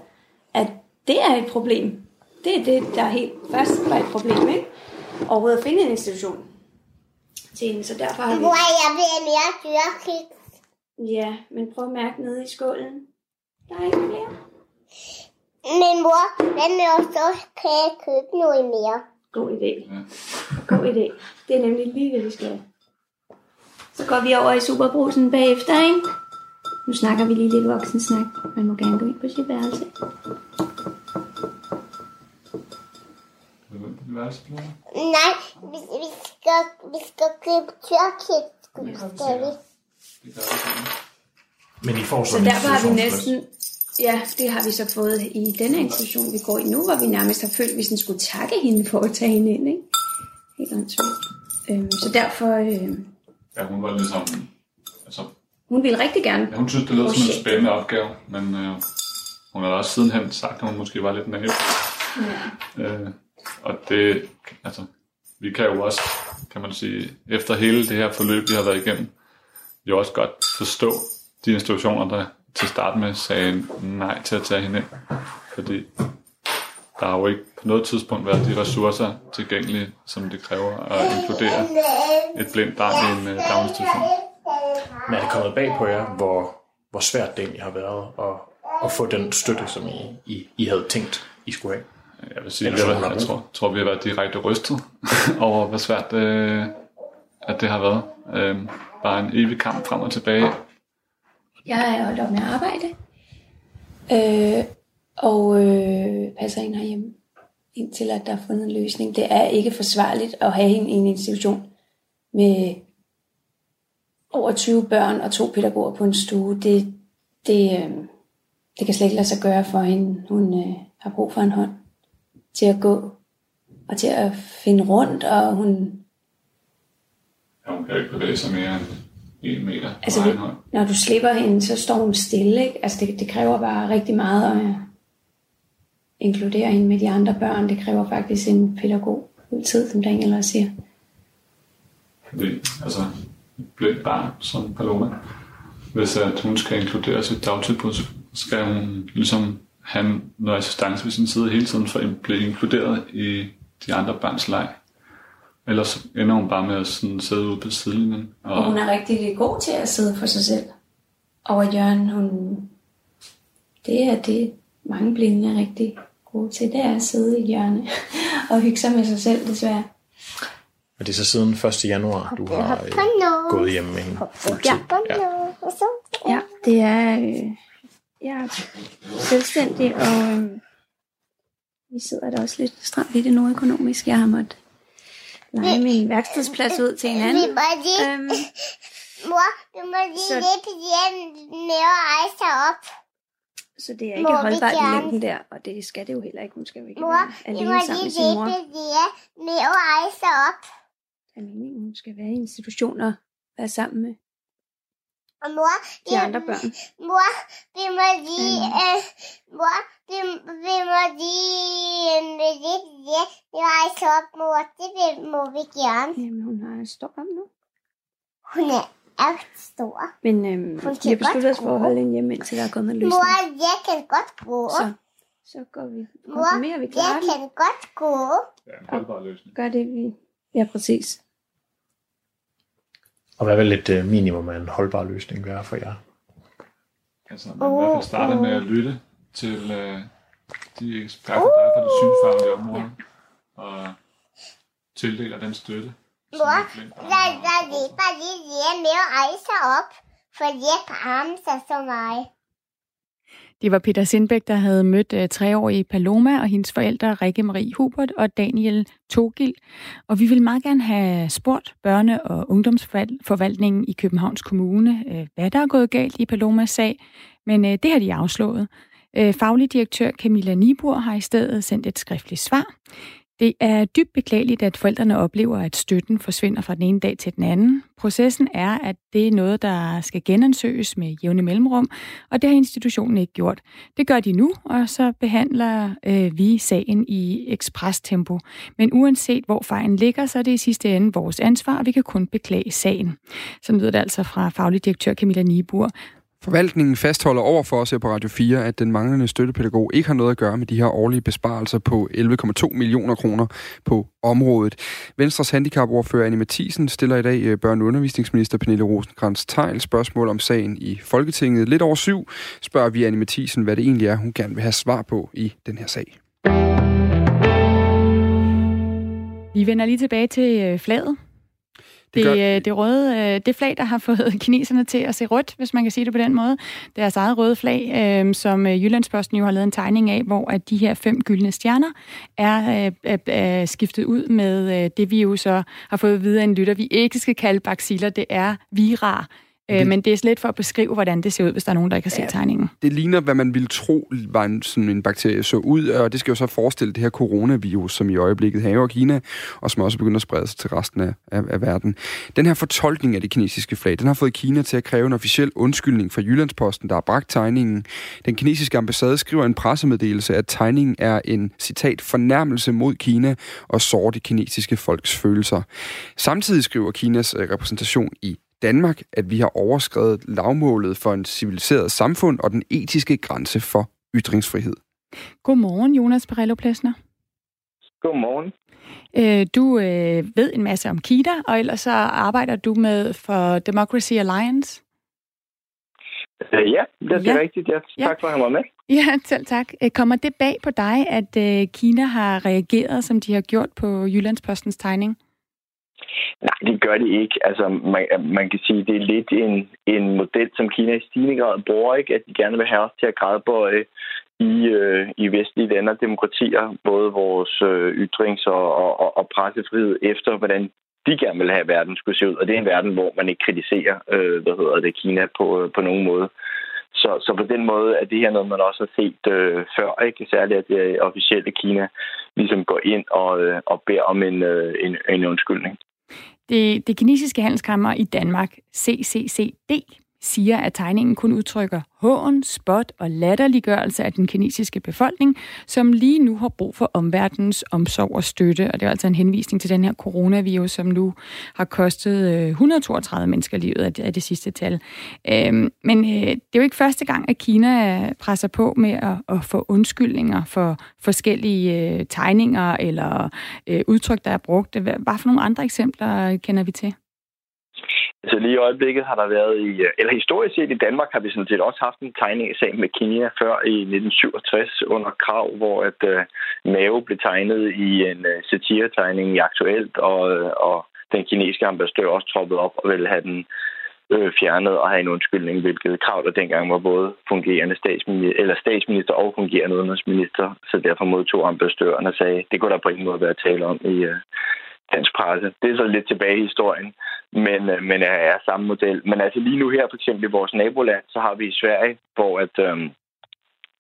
at det er et problem. Det er det, der er helt først var et problem, ikke? Overhovedet at finde en institution til hende, så derfor har vi... Mor, jeg bliver mere dyrkig. Ja, men prøv at mærke nede i skålen. Der er ikke flere. Men mor, hvad med os så kan jeg købe noget mere? God idé. God idé. Det er nemlig lige det, vi skal. Så går vi over i superbrusen bagefter, ikke? Nu snakker vi lige lidt voksensnak. Man må gerne gå ind på sit værelse. Nej, vi, vi, skal, vi skal købe tyrkik. Skal vi? Men I får Så en derfor har vi næsten... Ja, det har vi så fået i denne institution, vi går i nu, hvor vi nærmest har følt, at vi sådan skulle takke hende for at tage hende ind, ikke? Helt åndssvagt. Øhm, så derfor... Øh, Ja, hun var ligesom... Altså, hun ville rigtig gerne. ja, hun synes, det lød som en spændende opgave, men øh, hun har også sidenhen sagt, at hun måske var lidt naiv. Ja. Øh, og det, altså, vi kan jo også, kan man sige, efter hele det her forløb, vi har været igennem, jo også godt forstå de institutioner, der til start med sagde nej til at tage hende ind. Fordi der har jo ikke på noget tidspunkt været de ressourcer tilgængelige, som det kræver at inkludere et blindt barn i en uh, daginstitution. Men er det kommet bag på jer, hvor, hvor svært det egentlig har været at, at få den støtte, som I, I, I havde tænkt, I skulle have? Jeg vil sige, Eller vi har, jeg tror, tror, vi har været direkte rystet [laughs] over, hvor svært øh, at det har været. Øh, bare en evig kamp frem og tilbage. Jeg er holdt op med at arbejde. Øh, og øh, passer ind herhjemme. Indtil at der er fundet en løsning. Det er ikke forsvarligt at have hende i en institution med over 20 børn og to pædagoger på en stue. Det, det, øh, det kan slet ikke lade sig gøre for hende. Hun øh, har brug for en hånd til at gå og til at finde rundt, og hun Ja, hun kan ikke bevæge sig mere end en meter på Altså, egen det, hånd. når du slipper hende, så står hun stille. Ikke? Altså, det, det kræver bare rigtig meget at øh, inkludere hende med de andre børn. Det kræver faktisk en pædagog tid, som Daniel også siger. Fordi, altså, et blindt barn som Paloma, hvis at hun skal inkluderes i et dagtilbud, så skal hun ligesom have noget assistance ved sin side hele tiden for at blive inkluderet i de andre børns leg. Ellers ender hun bare med at sådan sidde ude på sidelinjen. Og hun er rigtig god til at sidde for sig selv. Og at Jørgen, hun... Det er det, mange blinde er rigtig gode til, det er at sidde i hjørne [laughs] og hygge sig med sig selv, desværre. Og det er så siden 1. januar, du har øh, gået hjem med hende fuldtid. Ja. Ja, det er... Øh, jeg er selvstændig, og øh, vi sidder da også lidt stramt i det nu økonomisk. Jeg har måttet lege min værkstedsplads ud til en Vi anden. må lige... Øhm, Mor, du må lige så- lidt hjem at rejse op. Så det er ikke Mor, vi holdbart i længden der, og det skal det jo heller ikke. Hun skal jo ikke Mor, være vi alene må sammen lige med sin mor. vente det med at rejse op. Det er meningen, hun skal være i institutioner og være sammen med Og mor, de andre børn. Mor, vi må lige... Øh, mor, vi, vi må lige... Øh, lidt ja, vi rejser op, mor. Det vil, må vi gerne. Jamen, hun har stor om nu. Hun er alt stor. Men øhm, vi kan har besluttet os for at gå. holde hende hjemme, indtil der er kommet en løsning. Mor, jeg kan godt gå. Så, så går vi. Mor, vi jeg klarer kan godt gå. Ja, en holdbar løsning. Gør det, vi... Ja, præcis. Og hvad vil et øh, minimum af en holdbar løsning være for jer? Altså, man i hvert fald starter med at lytte til øh, de eksperter, der er fra det synfaglige område, og tildeler den støtte. Mor, lad, det bare lige at rejse op. For jeg kan arme sig så meget. Det var Peter Sindbæk, der havde mødt øh, treårige Paloma og hendes forældre Rikke Marie Hubert og Daniel Togil. Og vi vil meget gerne have spurgt børne- og ungdomsforvaltningen i Københavns Kommune, øh, hvad der er gået galt i Palomas sag. Men øh, det har de afslået. Faglig direktør Camilla Nibur har i stedet sendt et skriftligt svar. Det er dybt beklageligt, at forældrene oplever, at støtten forsvinder fra den ene dag til den anden. Processen er, at det er noget, der skal genansøges med jævne mellemrum, og det har institutionen ikke gjort. Det gør de nu, og så behandler øh, vi sagen i eksprestempo. Men uanset hvor fejlen ligger, så er det i sidste ende vores ansvar, og vi kan kun beklage sagen. Så lyder det altså fra faglig direktør Camilla Nibur. Forvaltningen fastholder over for os her på Radio 4, at den manglende støttepædagog ikke har noget at gøre med de her årlige besparelser på 11,2 millioner kroner på området. Venstres handicapordfører Anne Mathisen stiller i dag børneundervisningsminister børne- og undervisningsminister Pernille rosenkrantz teil spørgsmål om sagen i Folketinget. Lidt over syv spørger vi Anne Mathisen, hvad det egentlig er, hun gerne vil have svar på i den her sag. Vi vender lige tilbage til øh, flaget. Det, gør- det, det røde, øh, det flag, der har fået [laughs] kineserne til at se rødt, hvis man kan sige det på den måde. Deres eget røde flag, øh, som øh, Jyllandsposten jo har lavet en tegning af, hvor at de her fem gyldne stjerner er, øh, er skiftet ud med øh, det, vi jo så har fået at vide af en lytter, vi ikke skal kalde baciller, det er virar. Øh, Det- men det er slet for at beskrive, hvordan det ser ud, hvis der er nogen, der ikke har set tegningen. Det ligner, hvad man ville tro, var en, sådan en bakterie så ud, og det skal jo så forestille det her coronavirus, som i øjeblikket haver Kina, og som også begynder at sprede sig til resten af, af, af verden. Den her fortolkning af det kinesiske flag, den har fået Kina til at kræve en officiel undskyldning fra Jyllandsposten, der har bragt tegningen. Den kinesiske ambassade skriver en pressemeddelelse, at tegningen er en, citat, fornærmelse mod Kina og sår det kinesiske folks følelser. Samtidig skriver Kinas øh, repræsentation i Danmark, at vi har overskrevet lavmålet for en civiliseret samfund og den etiske grænse for ytringsfrihed. Godmorgen, Jonas Perello Plesner. Godmorgen. Øh, Du øh, ved en masse om Kina, og ellers så arbejder du med for Democracy Alliance. Øh, ja, det er Ja. rigtigt. Ja. Ja. Tak for at have mig med. Ja, selv tak. Kommer det bag på dig, at øh, Kina har reageret, som de har gjort på Jyllandspostens tegning? Nej, det gør det ikke. Altså, man, man kan sige, det er lidt en, en model, som Kina i stigende grad bruger, ikke? at de gerne vil have os til at grædbøje i, øh, i vestlige lande og demokratier, både vores øh, ytrings- og, og, og pressefrihed efter, hvordan de gerne vil have, at verden skulle se ud. Og det er en verden, hvor man ikke kritiserer, øh, hvad hedder det, Kina på, øh, på nogen måde. Så, så på den måde er det her noget, man også har set øh, før, ikke? Særligt at det officielle Kina ligesom går ind og, øh, og beder om en, øh, en, en undskyldning. Det, det kinesiske handelskammer i Danmark, CCCD, siger, at tegningen kun udtrykker hån, spot og latterliggørelse af den kinesiske befolkning, som lige nu har brug for omverdenens omsorg og støtte. Og det er altså en henvisning til den her coronavirus, som nu har kostet øh, 132 mennesker livet af det, af det sidste tal. Øhm, men øh, det er jo ikke første gang, at Kina øh, presser på med at, at få undskyldninger for forskellige øh, tegninger eller øh, udtryk, der er brugt. Hvad for nogle andre eksempler kender vi til? Så lige i øjeblikket har der været i, øh, eller historisk set i Danmark har vi sådan set også haft en tegningssag med Kina før i 1967 under krav, hvor at uh, Mao blev tegnet i en uh, satiretegning i Aktuelt, og, og den kinesiske ambassadør også troppede op og ville have den øh, fjernet og have en undskyldning, hvilket krav der dengang var både fungerende statsminister, eller statsminister og fungerende udenrigsminister. Så derfor modtog ambassadøren og sagde, det kunne der på ingen måde være tale om i, uh, dansk presse. Det er så lidt tilbage i historien, men, øh, men er, er samme model. Men altså lige nu her, for eksempel i vores naboland, så har vi i Sverige, hvor at, øhm,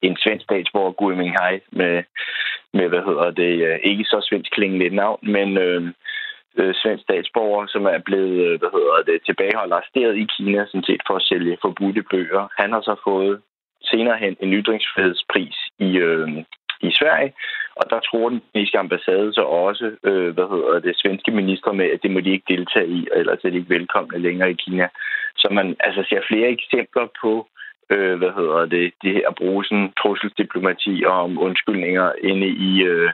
en svensk statsborger, Gui Minghai, med, med, hvad hedder det, øh, ikke så svensk klingende navn, men øh, øh, svensk statsborger, som er blevet, øh, hvad hedder det, tilbageholdt arresteret i Kina, sådan set for at sælge forbudte bøger. Han har så fået senere hen en ytringsfrihedspris i, øh, i Sverige, og der tror den svenske ambassade så også, øh, hvad hedder det, svenske minister med, at det må de ikke deltage i, eller er de ikke velkomne længere i Kina. Så man altså ser flere eksempler på, øh, hvad hedder det, det her brusen, trusselsdiplomati og om undskyldninger inde i, øh,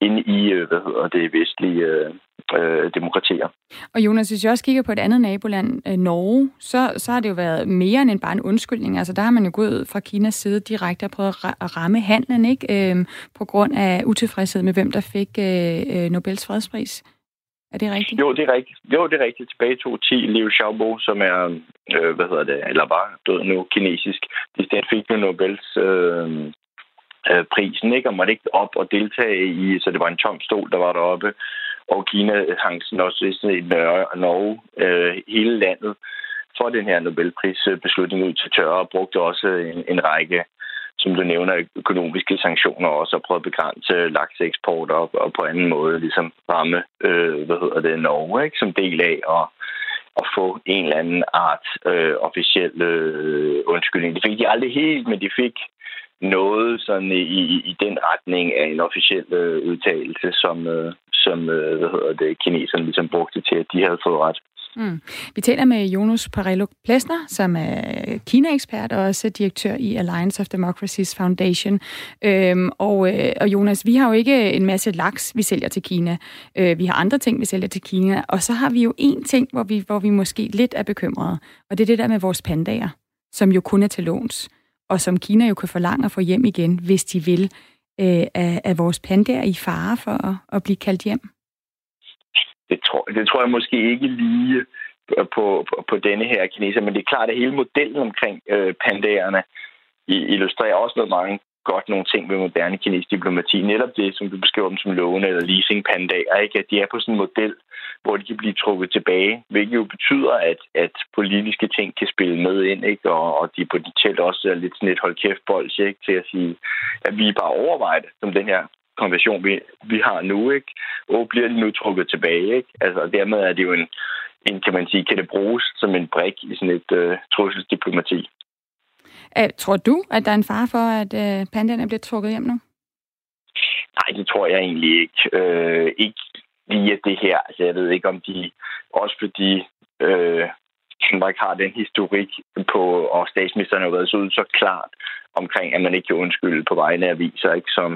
inde i øh, hvad hedder det, vestlige øh, øh, demokratier. Og Jonas, hvis jeg også kigger på et andet naboland, øh, Norge, så, så har det jo været mere end bare en undskyldning. Altså der har man jo gået fra Kinas side direkte og prøvet at ramme handlen, ikke? Øh, på grund af utilfredshed med, hvem der fik øh, Nobels fredspris. Er det rigtigt? Jo, det er rigtigt. Jo, det er rigtigt. Tilbage i 2010, Liu Xiaobo, som er, øh, hvad hedder det, eller var død nu, kinesisk, de fik jo Nobels øh, øh, prisen, ikke? og måtte ikke op og deltage i, så det var en tom stol, der var deroppe. Og Kina hang sådan også i Norge, øh, hele landet, for den her Nobelprisbeslutning ud til tørre, og brugte også en, en række som du nævner, økonomiske sanktioner også, og prøve at begrænse lakseeksport og, og på anden måde ligesom ramme, øh, hvad hedder det, Norge, ikke? som del af at, at få en eller anden art øh, officiel øh, undskyldning. Det fik de aldrig helt, men de fik noget sådan i, i den retning af en officiel øh, udtalelse, som, øh, som øh, hvad hedder det, kineserne ligesom brugte til, at de havde fået ret. Mm. Vi taler med Jonas Parello Plesner, som er Kina-ekspert og også direktør i Alliance of Democracies Foundation. Øhm, og, øh, og Jonas, vi har jo ikke en masse laks, vi sælger til Kina. Øh, vi har andre ting, vi sælger til Kina. Og så har vi jo en ting, hvor vi, hvor vi måske lidt er bekymrede. Og det er det der med vores pandager, som jo kun er til låns. Og som Kina jo kan forlange at få hjem igen, hvis de vil. Øh, er, er vores pandaer i fare for at, at blive kaldt hjem? Det tror, det tror jeg måske ikke lige på, på, på denne her kineser, men det er klart, at hele modellen omkring øh, pandaerne illustrerer også noget mange godt nogle ting ved moderne kinesisk diplomati. Netop det, som du beskriver dem som låne eller leasing pandaer, ikke? at de er på sådan en model, hvor de kan blive trukket tilbage, hvilket jo betyder, at, at politiske ting kan spille med ind, ikke? Og, og de potentielt også er lidt sådan et hold kæft bold, ikke? til at sige, at vi bare overvejer det, som den her konvention, vi, vi har nu, ikke? Og bliver de nu trukket tilbage, ikke? Altså, dermed er det jo en, en, kan man sige, kan det bruges som en brik i sådan et øh, trusselsdiplomati. Uh, tror du, at der er en fare for, at uh, pandaerne bliver trukket hjem nu? Nej, det tror jeg egentlig ikke. Uh, ikke via det her. Altså, jeg ved ikke, om de... Også fordi uh, Danmark har den historik på, og statsministeren har været så ud så klart omkring, at man ikke kan undskylde på vegne af aviser, ikke? som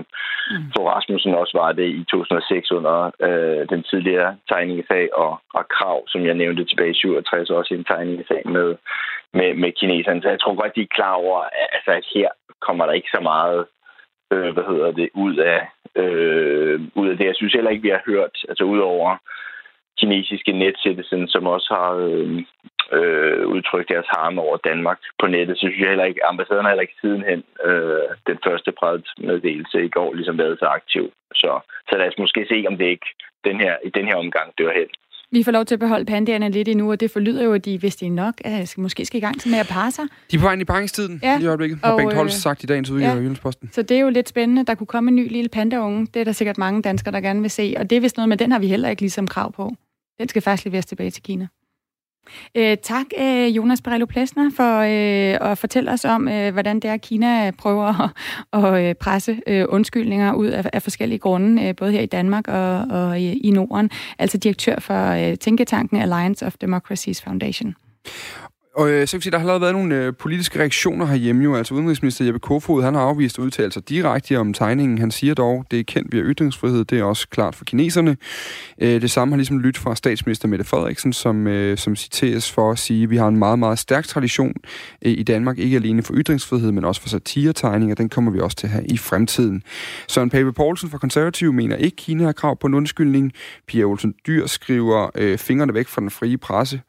mm. for Rasmussen også var det i 2006 under øh, den tidligere tegningesag og, og krav, som jeg nævnte tilbage i 67, også en tegningesag med, med, med kineserne. Så jeg tror godt, de er klar over, at, altså, at her kommer der ikke så meget øh, hvad hedder det, ud af, øh, ud af det. Jeg synes heller ikke, vi har hørt, altså udover kinesiske netcitizen, som også har øh, øh, udtrykt deres harme over Danmark på nettet, så synes jeg heller ikke, ambassaden har heller ikke sidenhen øh, den første meddelelse i går ligesom været så aktiv. Så, så lad os måske se, om det ikke den her, i den her omgang dør hen. Vi får lov til at beholde pandaerne lidt endnu, og det forlyder jo, at de, hvis det er nok, at skal, måske skal i gang med at parre sig. De er på vej ind i paringstiden ja. i øjeblikket, har Bengt Holst øh, sagt i dagens udgave ja. af Jyllandsposten. Så det er jo lidt spændende. Der kunne komme en ny lille pandaunge. Det er der sikkert mange danskere, der gerne vil se. Og det er vist noget, men den har vi heller ikke ligesom krav på. Den skal faktisk leveres tilbage til Kina. Øh, tak, øh, Jonas Barello Plesner, for øh, at fortælle os om, øh, hvordan det er, Kina prøver at, at øh, presse øh, undskyldninger ud af, af forskellige grunde, øh, både her i Danmark og, og i, i Norden. Altså direktør for øh, Tænketanken Alliance of Democracies Foundation. Og øh, så kan vi sige, der har allerede været nogle øh, politiske reaktioner herhjemme jo. Altså udenrigsminister Jeppe Kofod, han har afvist at udtale sig direkte om tegningen. Han siger dog, det er kendt via ytringsfrihed, det er også klart for kineserne. Øh, det samme har ligesom lyttet fra statsminister Mette Frederiksen, som, øh, som citeres for at sige, at vi har en meget, meget stærk tradition øh, i Danmark, ikke alene for ytringsfrihed, men også for satiretegning, og den kommer vi også til at have i fremtiden. Søren Pape Poulsen fra Konservativ mener ikke, Kina har krav på en undskyldning. Pia Olsen Dyr skriver øh, fingrene væk fra den frie presse.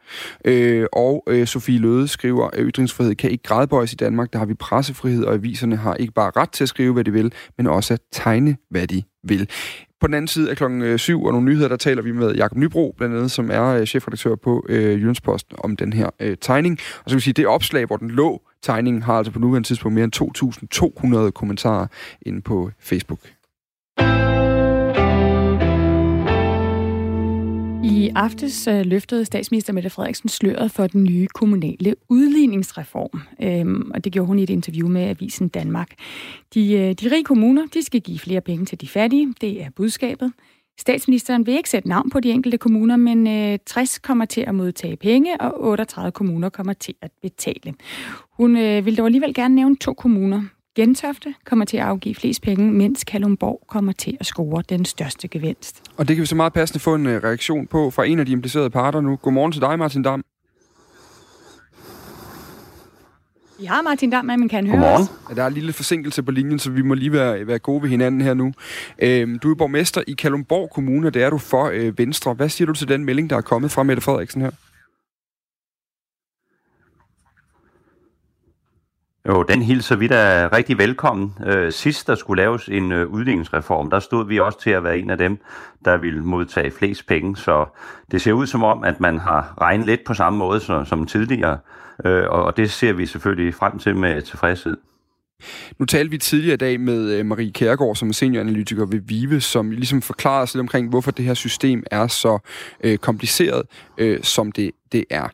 Øh, og øh, Sofie Sofie Løde skriver, at ytringsfrihed kan ikke gradbøjes i Danmark. Der har vi pressefrihed, og aviserne har ikke bare ret til at skrive, hvad de vil, men også at tegne, hvad de vil. På den anden side af klokken øh, 7 og nogle nyheder, der taler vi med Jakob Nybro, blandt andet, som er øh, chefredaktør på øh, Jyllandsposten, om den her øh, tegning. Og så vil sige, det opslag, hvor den lå, tegningen har altså på nuværende tidspunkt mere end 2.200 kommentarer inde på Facebook. I aftes øh, løftede statsminister Mette Frederiksen sløret for den nye kommunale udligningsreform, øhm, og det gjorde hun i et interview med Avisen Danmark. De, øh, de rige kommuner de skal give flere penge til de fattige, det er budskabet. Statsministeren vil ikke sætte navn på de enkelte kommuner, men øh, 60 kommer til at modtage penge, og 38 kommuner kommer til at betale. Hun vil dog alligevel gerne nævne to kommuner. Gentofte kommer til at afgive flest penge, mens Kalumborg kommer til at score den største gevinst. Og det kan vi så meget passende få en øh, reaktion på fra en af de implicerede parter nu. Godmorgen til dig, Martin Dam. Vi har Martin Dam, men kan høre Godmorgen. Ja, der er en lille forsinkelse på linjen, så vi må lige være, være gode ved hinanden her nu. Øhm, du er borgmester i Kalumborg Kommune, det er du for øh, Venstre. Hvad siger du til den melding, der er kommet fra Mette Frederiksen her? Jo, den hilser vi da rigtig velkommen. Øh, sidst der skulle laves en øh, udligningsreform, der stod vi også til at være en af dem, der ville modtage flest penge. Så det ser ud som om, at man har regnet lidt på samme måde som, som tidligere, øh, og det ser vi selvfølgelig frem til med tilfredshed. Nu talte vi tidligere i dag med øh, Marie Kærgaard, som er senioranalytiker ved VIVE, som ligesom forklarer os lidt omkring, hvorfor det her system er så øh, kompliceret, øh, som det, det er.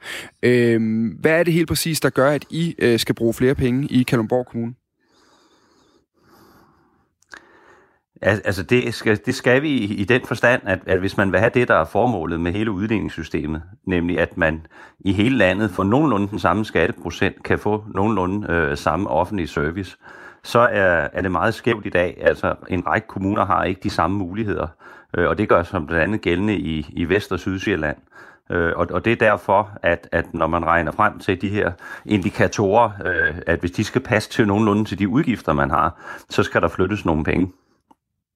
Øh, hvad er det helt præcis, der gør, at I øh, skal bruge flere penge i Kalundborg Kommune? Altså det skal, det skal vi i den forstand, at, at hvis man vil have det, der er formålet med hele uddelingssystemet, nemlig at man i hele landet for nogenlunde den samme skatteprocent kan få nogenlunde øh, samme offentlige service, så er, er det meget skævt i dag. Altså en række kommuner har ikke de samme muligheder, øh, og det gør som blandt andet gældende i, i Vest- og Sydsjælland. Øh, og, og det er derfor, at, at når man regner frem til de her indikatorer, øh, at hvis de skal passe til nogenlunde til de udgifter, man har, så skal der flyttes nogle penge.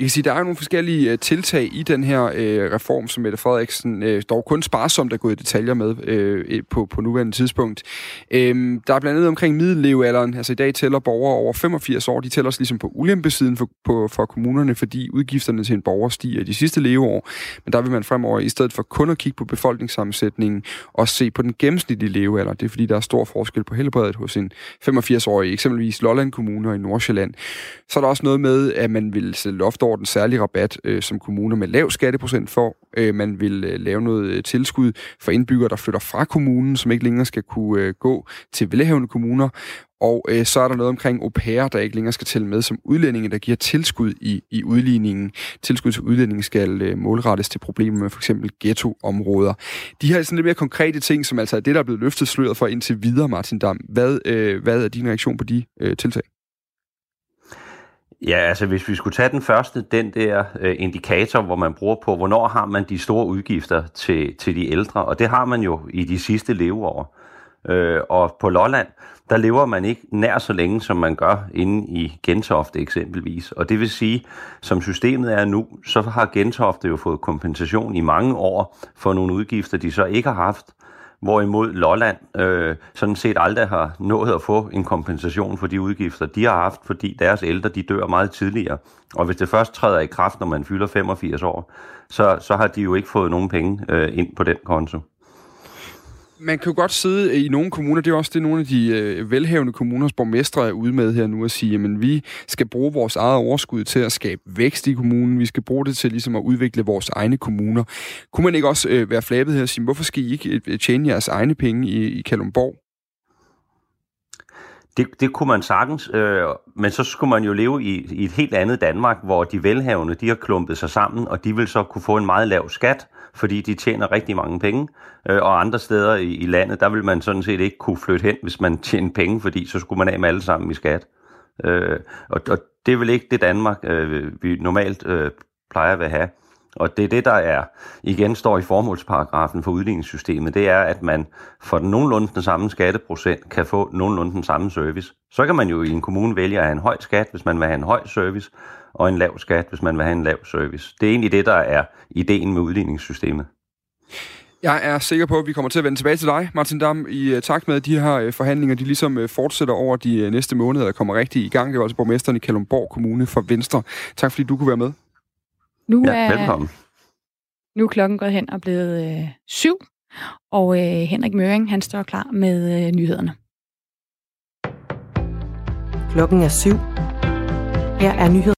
I kan sige, der er nogle forskellige uh, tiltag i den her uh, reform, som Mette Frederiksen uh, dog kun sparsomt er gået i detaljer med uh, på, på nuværende tidspunkt. Uh, der er blandt andet omkring middellevealderen. Altså i dag tæller borgere over 85 år. De tæller også ligesom på ulempesiden for, på, for kommunerne, fordi udgifterne til en borger stiger i de sidste leveår. Men der vil man fremover, i stedet for kun at kigge på befolkningssammensætningen, og se på den gennemsnitlige levealder. Det er fordi, der er stor forskel på helbredet hos en 85-årig, eksempelvis Lolland Kommune og i Nordsjælland. Så er der også noget med, at man vil sætte loft over den særlige rabat, øh, som kommuner med lav skatteprocent får. Øh, man vil øh, lave noget øh, tilskud for indbyggere, der flytter fra kommunen, som ikke længere skal kunne øh, gå til velhavende kommuner. Og øh, så er der noget omkring au pair, der ikke længere skal tælle med som udlændinge, der giver tilskud i, i udligningen. Tilskud til udlændinge skal øh, målrettes til problemer med for eksempel ghettoområder. De her sådan lidt mere konkrete ting, som altså er det, der er blevet løftet sløret for indtil videre, Martin Dam. Hvad, øh, hvad er din reaktion på de øh, tiltag? Ja, altså hvis vi skulle tage den første, den der øh, indikator, hvor man bruger på, hvornår har man de store udgifter til, til de ældre, og det har man jo i de sidste leveår. Øh, og på Lolland, der lever man ikke nær så længe, som man gør inde i Gentofte eksempelvis. Og det vil sige, som systemet er nu, så har Gentofte jo fået kompensation i mange år for nogle udgifter, de så ikke har haft hvorimod Lolland øh, sådan set aldrig har nået at få en kompensation for de udgifter, de har haft, fordi deres ældre de dør meget tidligere. Og hvis det først træder i kraft, når man fylder 85 år, så, så har de jo ikke fået nogen penge øh, ind på den konto man kan jo godt sidde i nogle kommuner, det er også det, nogle af de øh, velhavende kommuners borgmestre er ude med her nu at sige, at vi skal bruge vores eget overskud til at skabe vækst i kommunen, vi skal bruge det til ligesom at udvikle vores egne kommuner. Kunne man ikke også øh, være flabet her og sige, hvorfor skal I ikke øh, tjene jeres egne penge i, i Kalumborg? Det, det kunne man sagtens, øh, men så skulle man jo leve i, i et helt andet Danmark, hvor de velhavende, de har klumpet sig sammen, og de vil så kunne få en meget lav skat, fordi de tjener rigtig mange penge. Øh, og andre steder i, i landet, der vil man sådan set ikke kunne flytte hen, hvis man [laughs] tjener penge, fordi så skulle man af med alle sammen i skat. Øh, og, og det er vel ikke det Danmark, øh, vi normalt øh, plejer at have. Og det er det, der er, igen står i formålsparagrafen for udligningssystemet, det er, at man for den nogenlunde den samme skatteprocent kan få nogenlunde den samme service. Så kan man jo i en kommune vælge at have en høj skat, hvis man vil have en høj service, og en lav skat, hvis man vil have en lav service. Det er egentlig det, der er ideen med udligningssystemet. Jeg er sikker på, at vi kommer til at vende tilbage til dig, Martin Dam, i uh, takt med, at de her uh, forhandlinger de ligesom uh, fortsætter over de næste måneder, der kommer rigtig i gang. Det var altså borgmesteren i Kalundborg Kommune for Venstre. Tak fordi du kunne være med. Nu Ja, er, velkommen. Nu er klokken gået hen og blevet øh, syv, og øh, Henrik Møring han står klar med øh, nyhederne. Klokken er syv. Her er nyheder.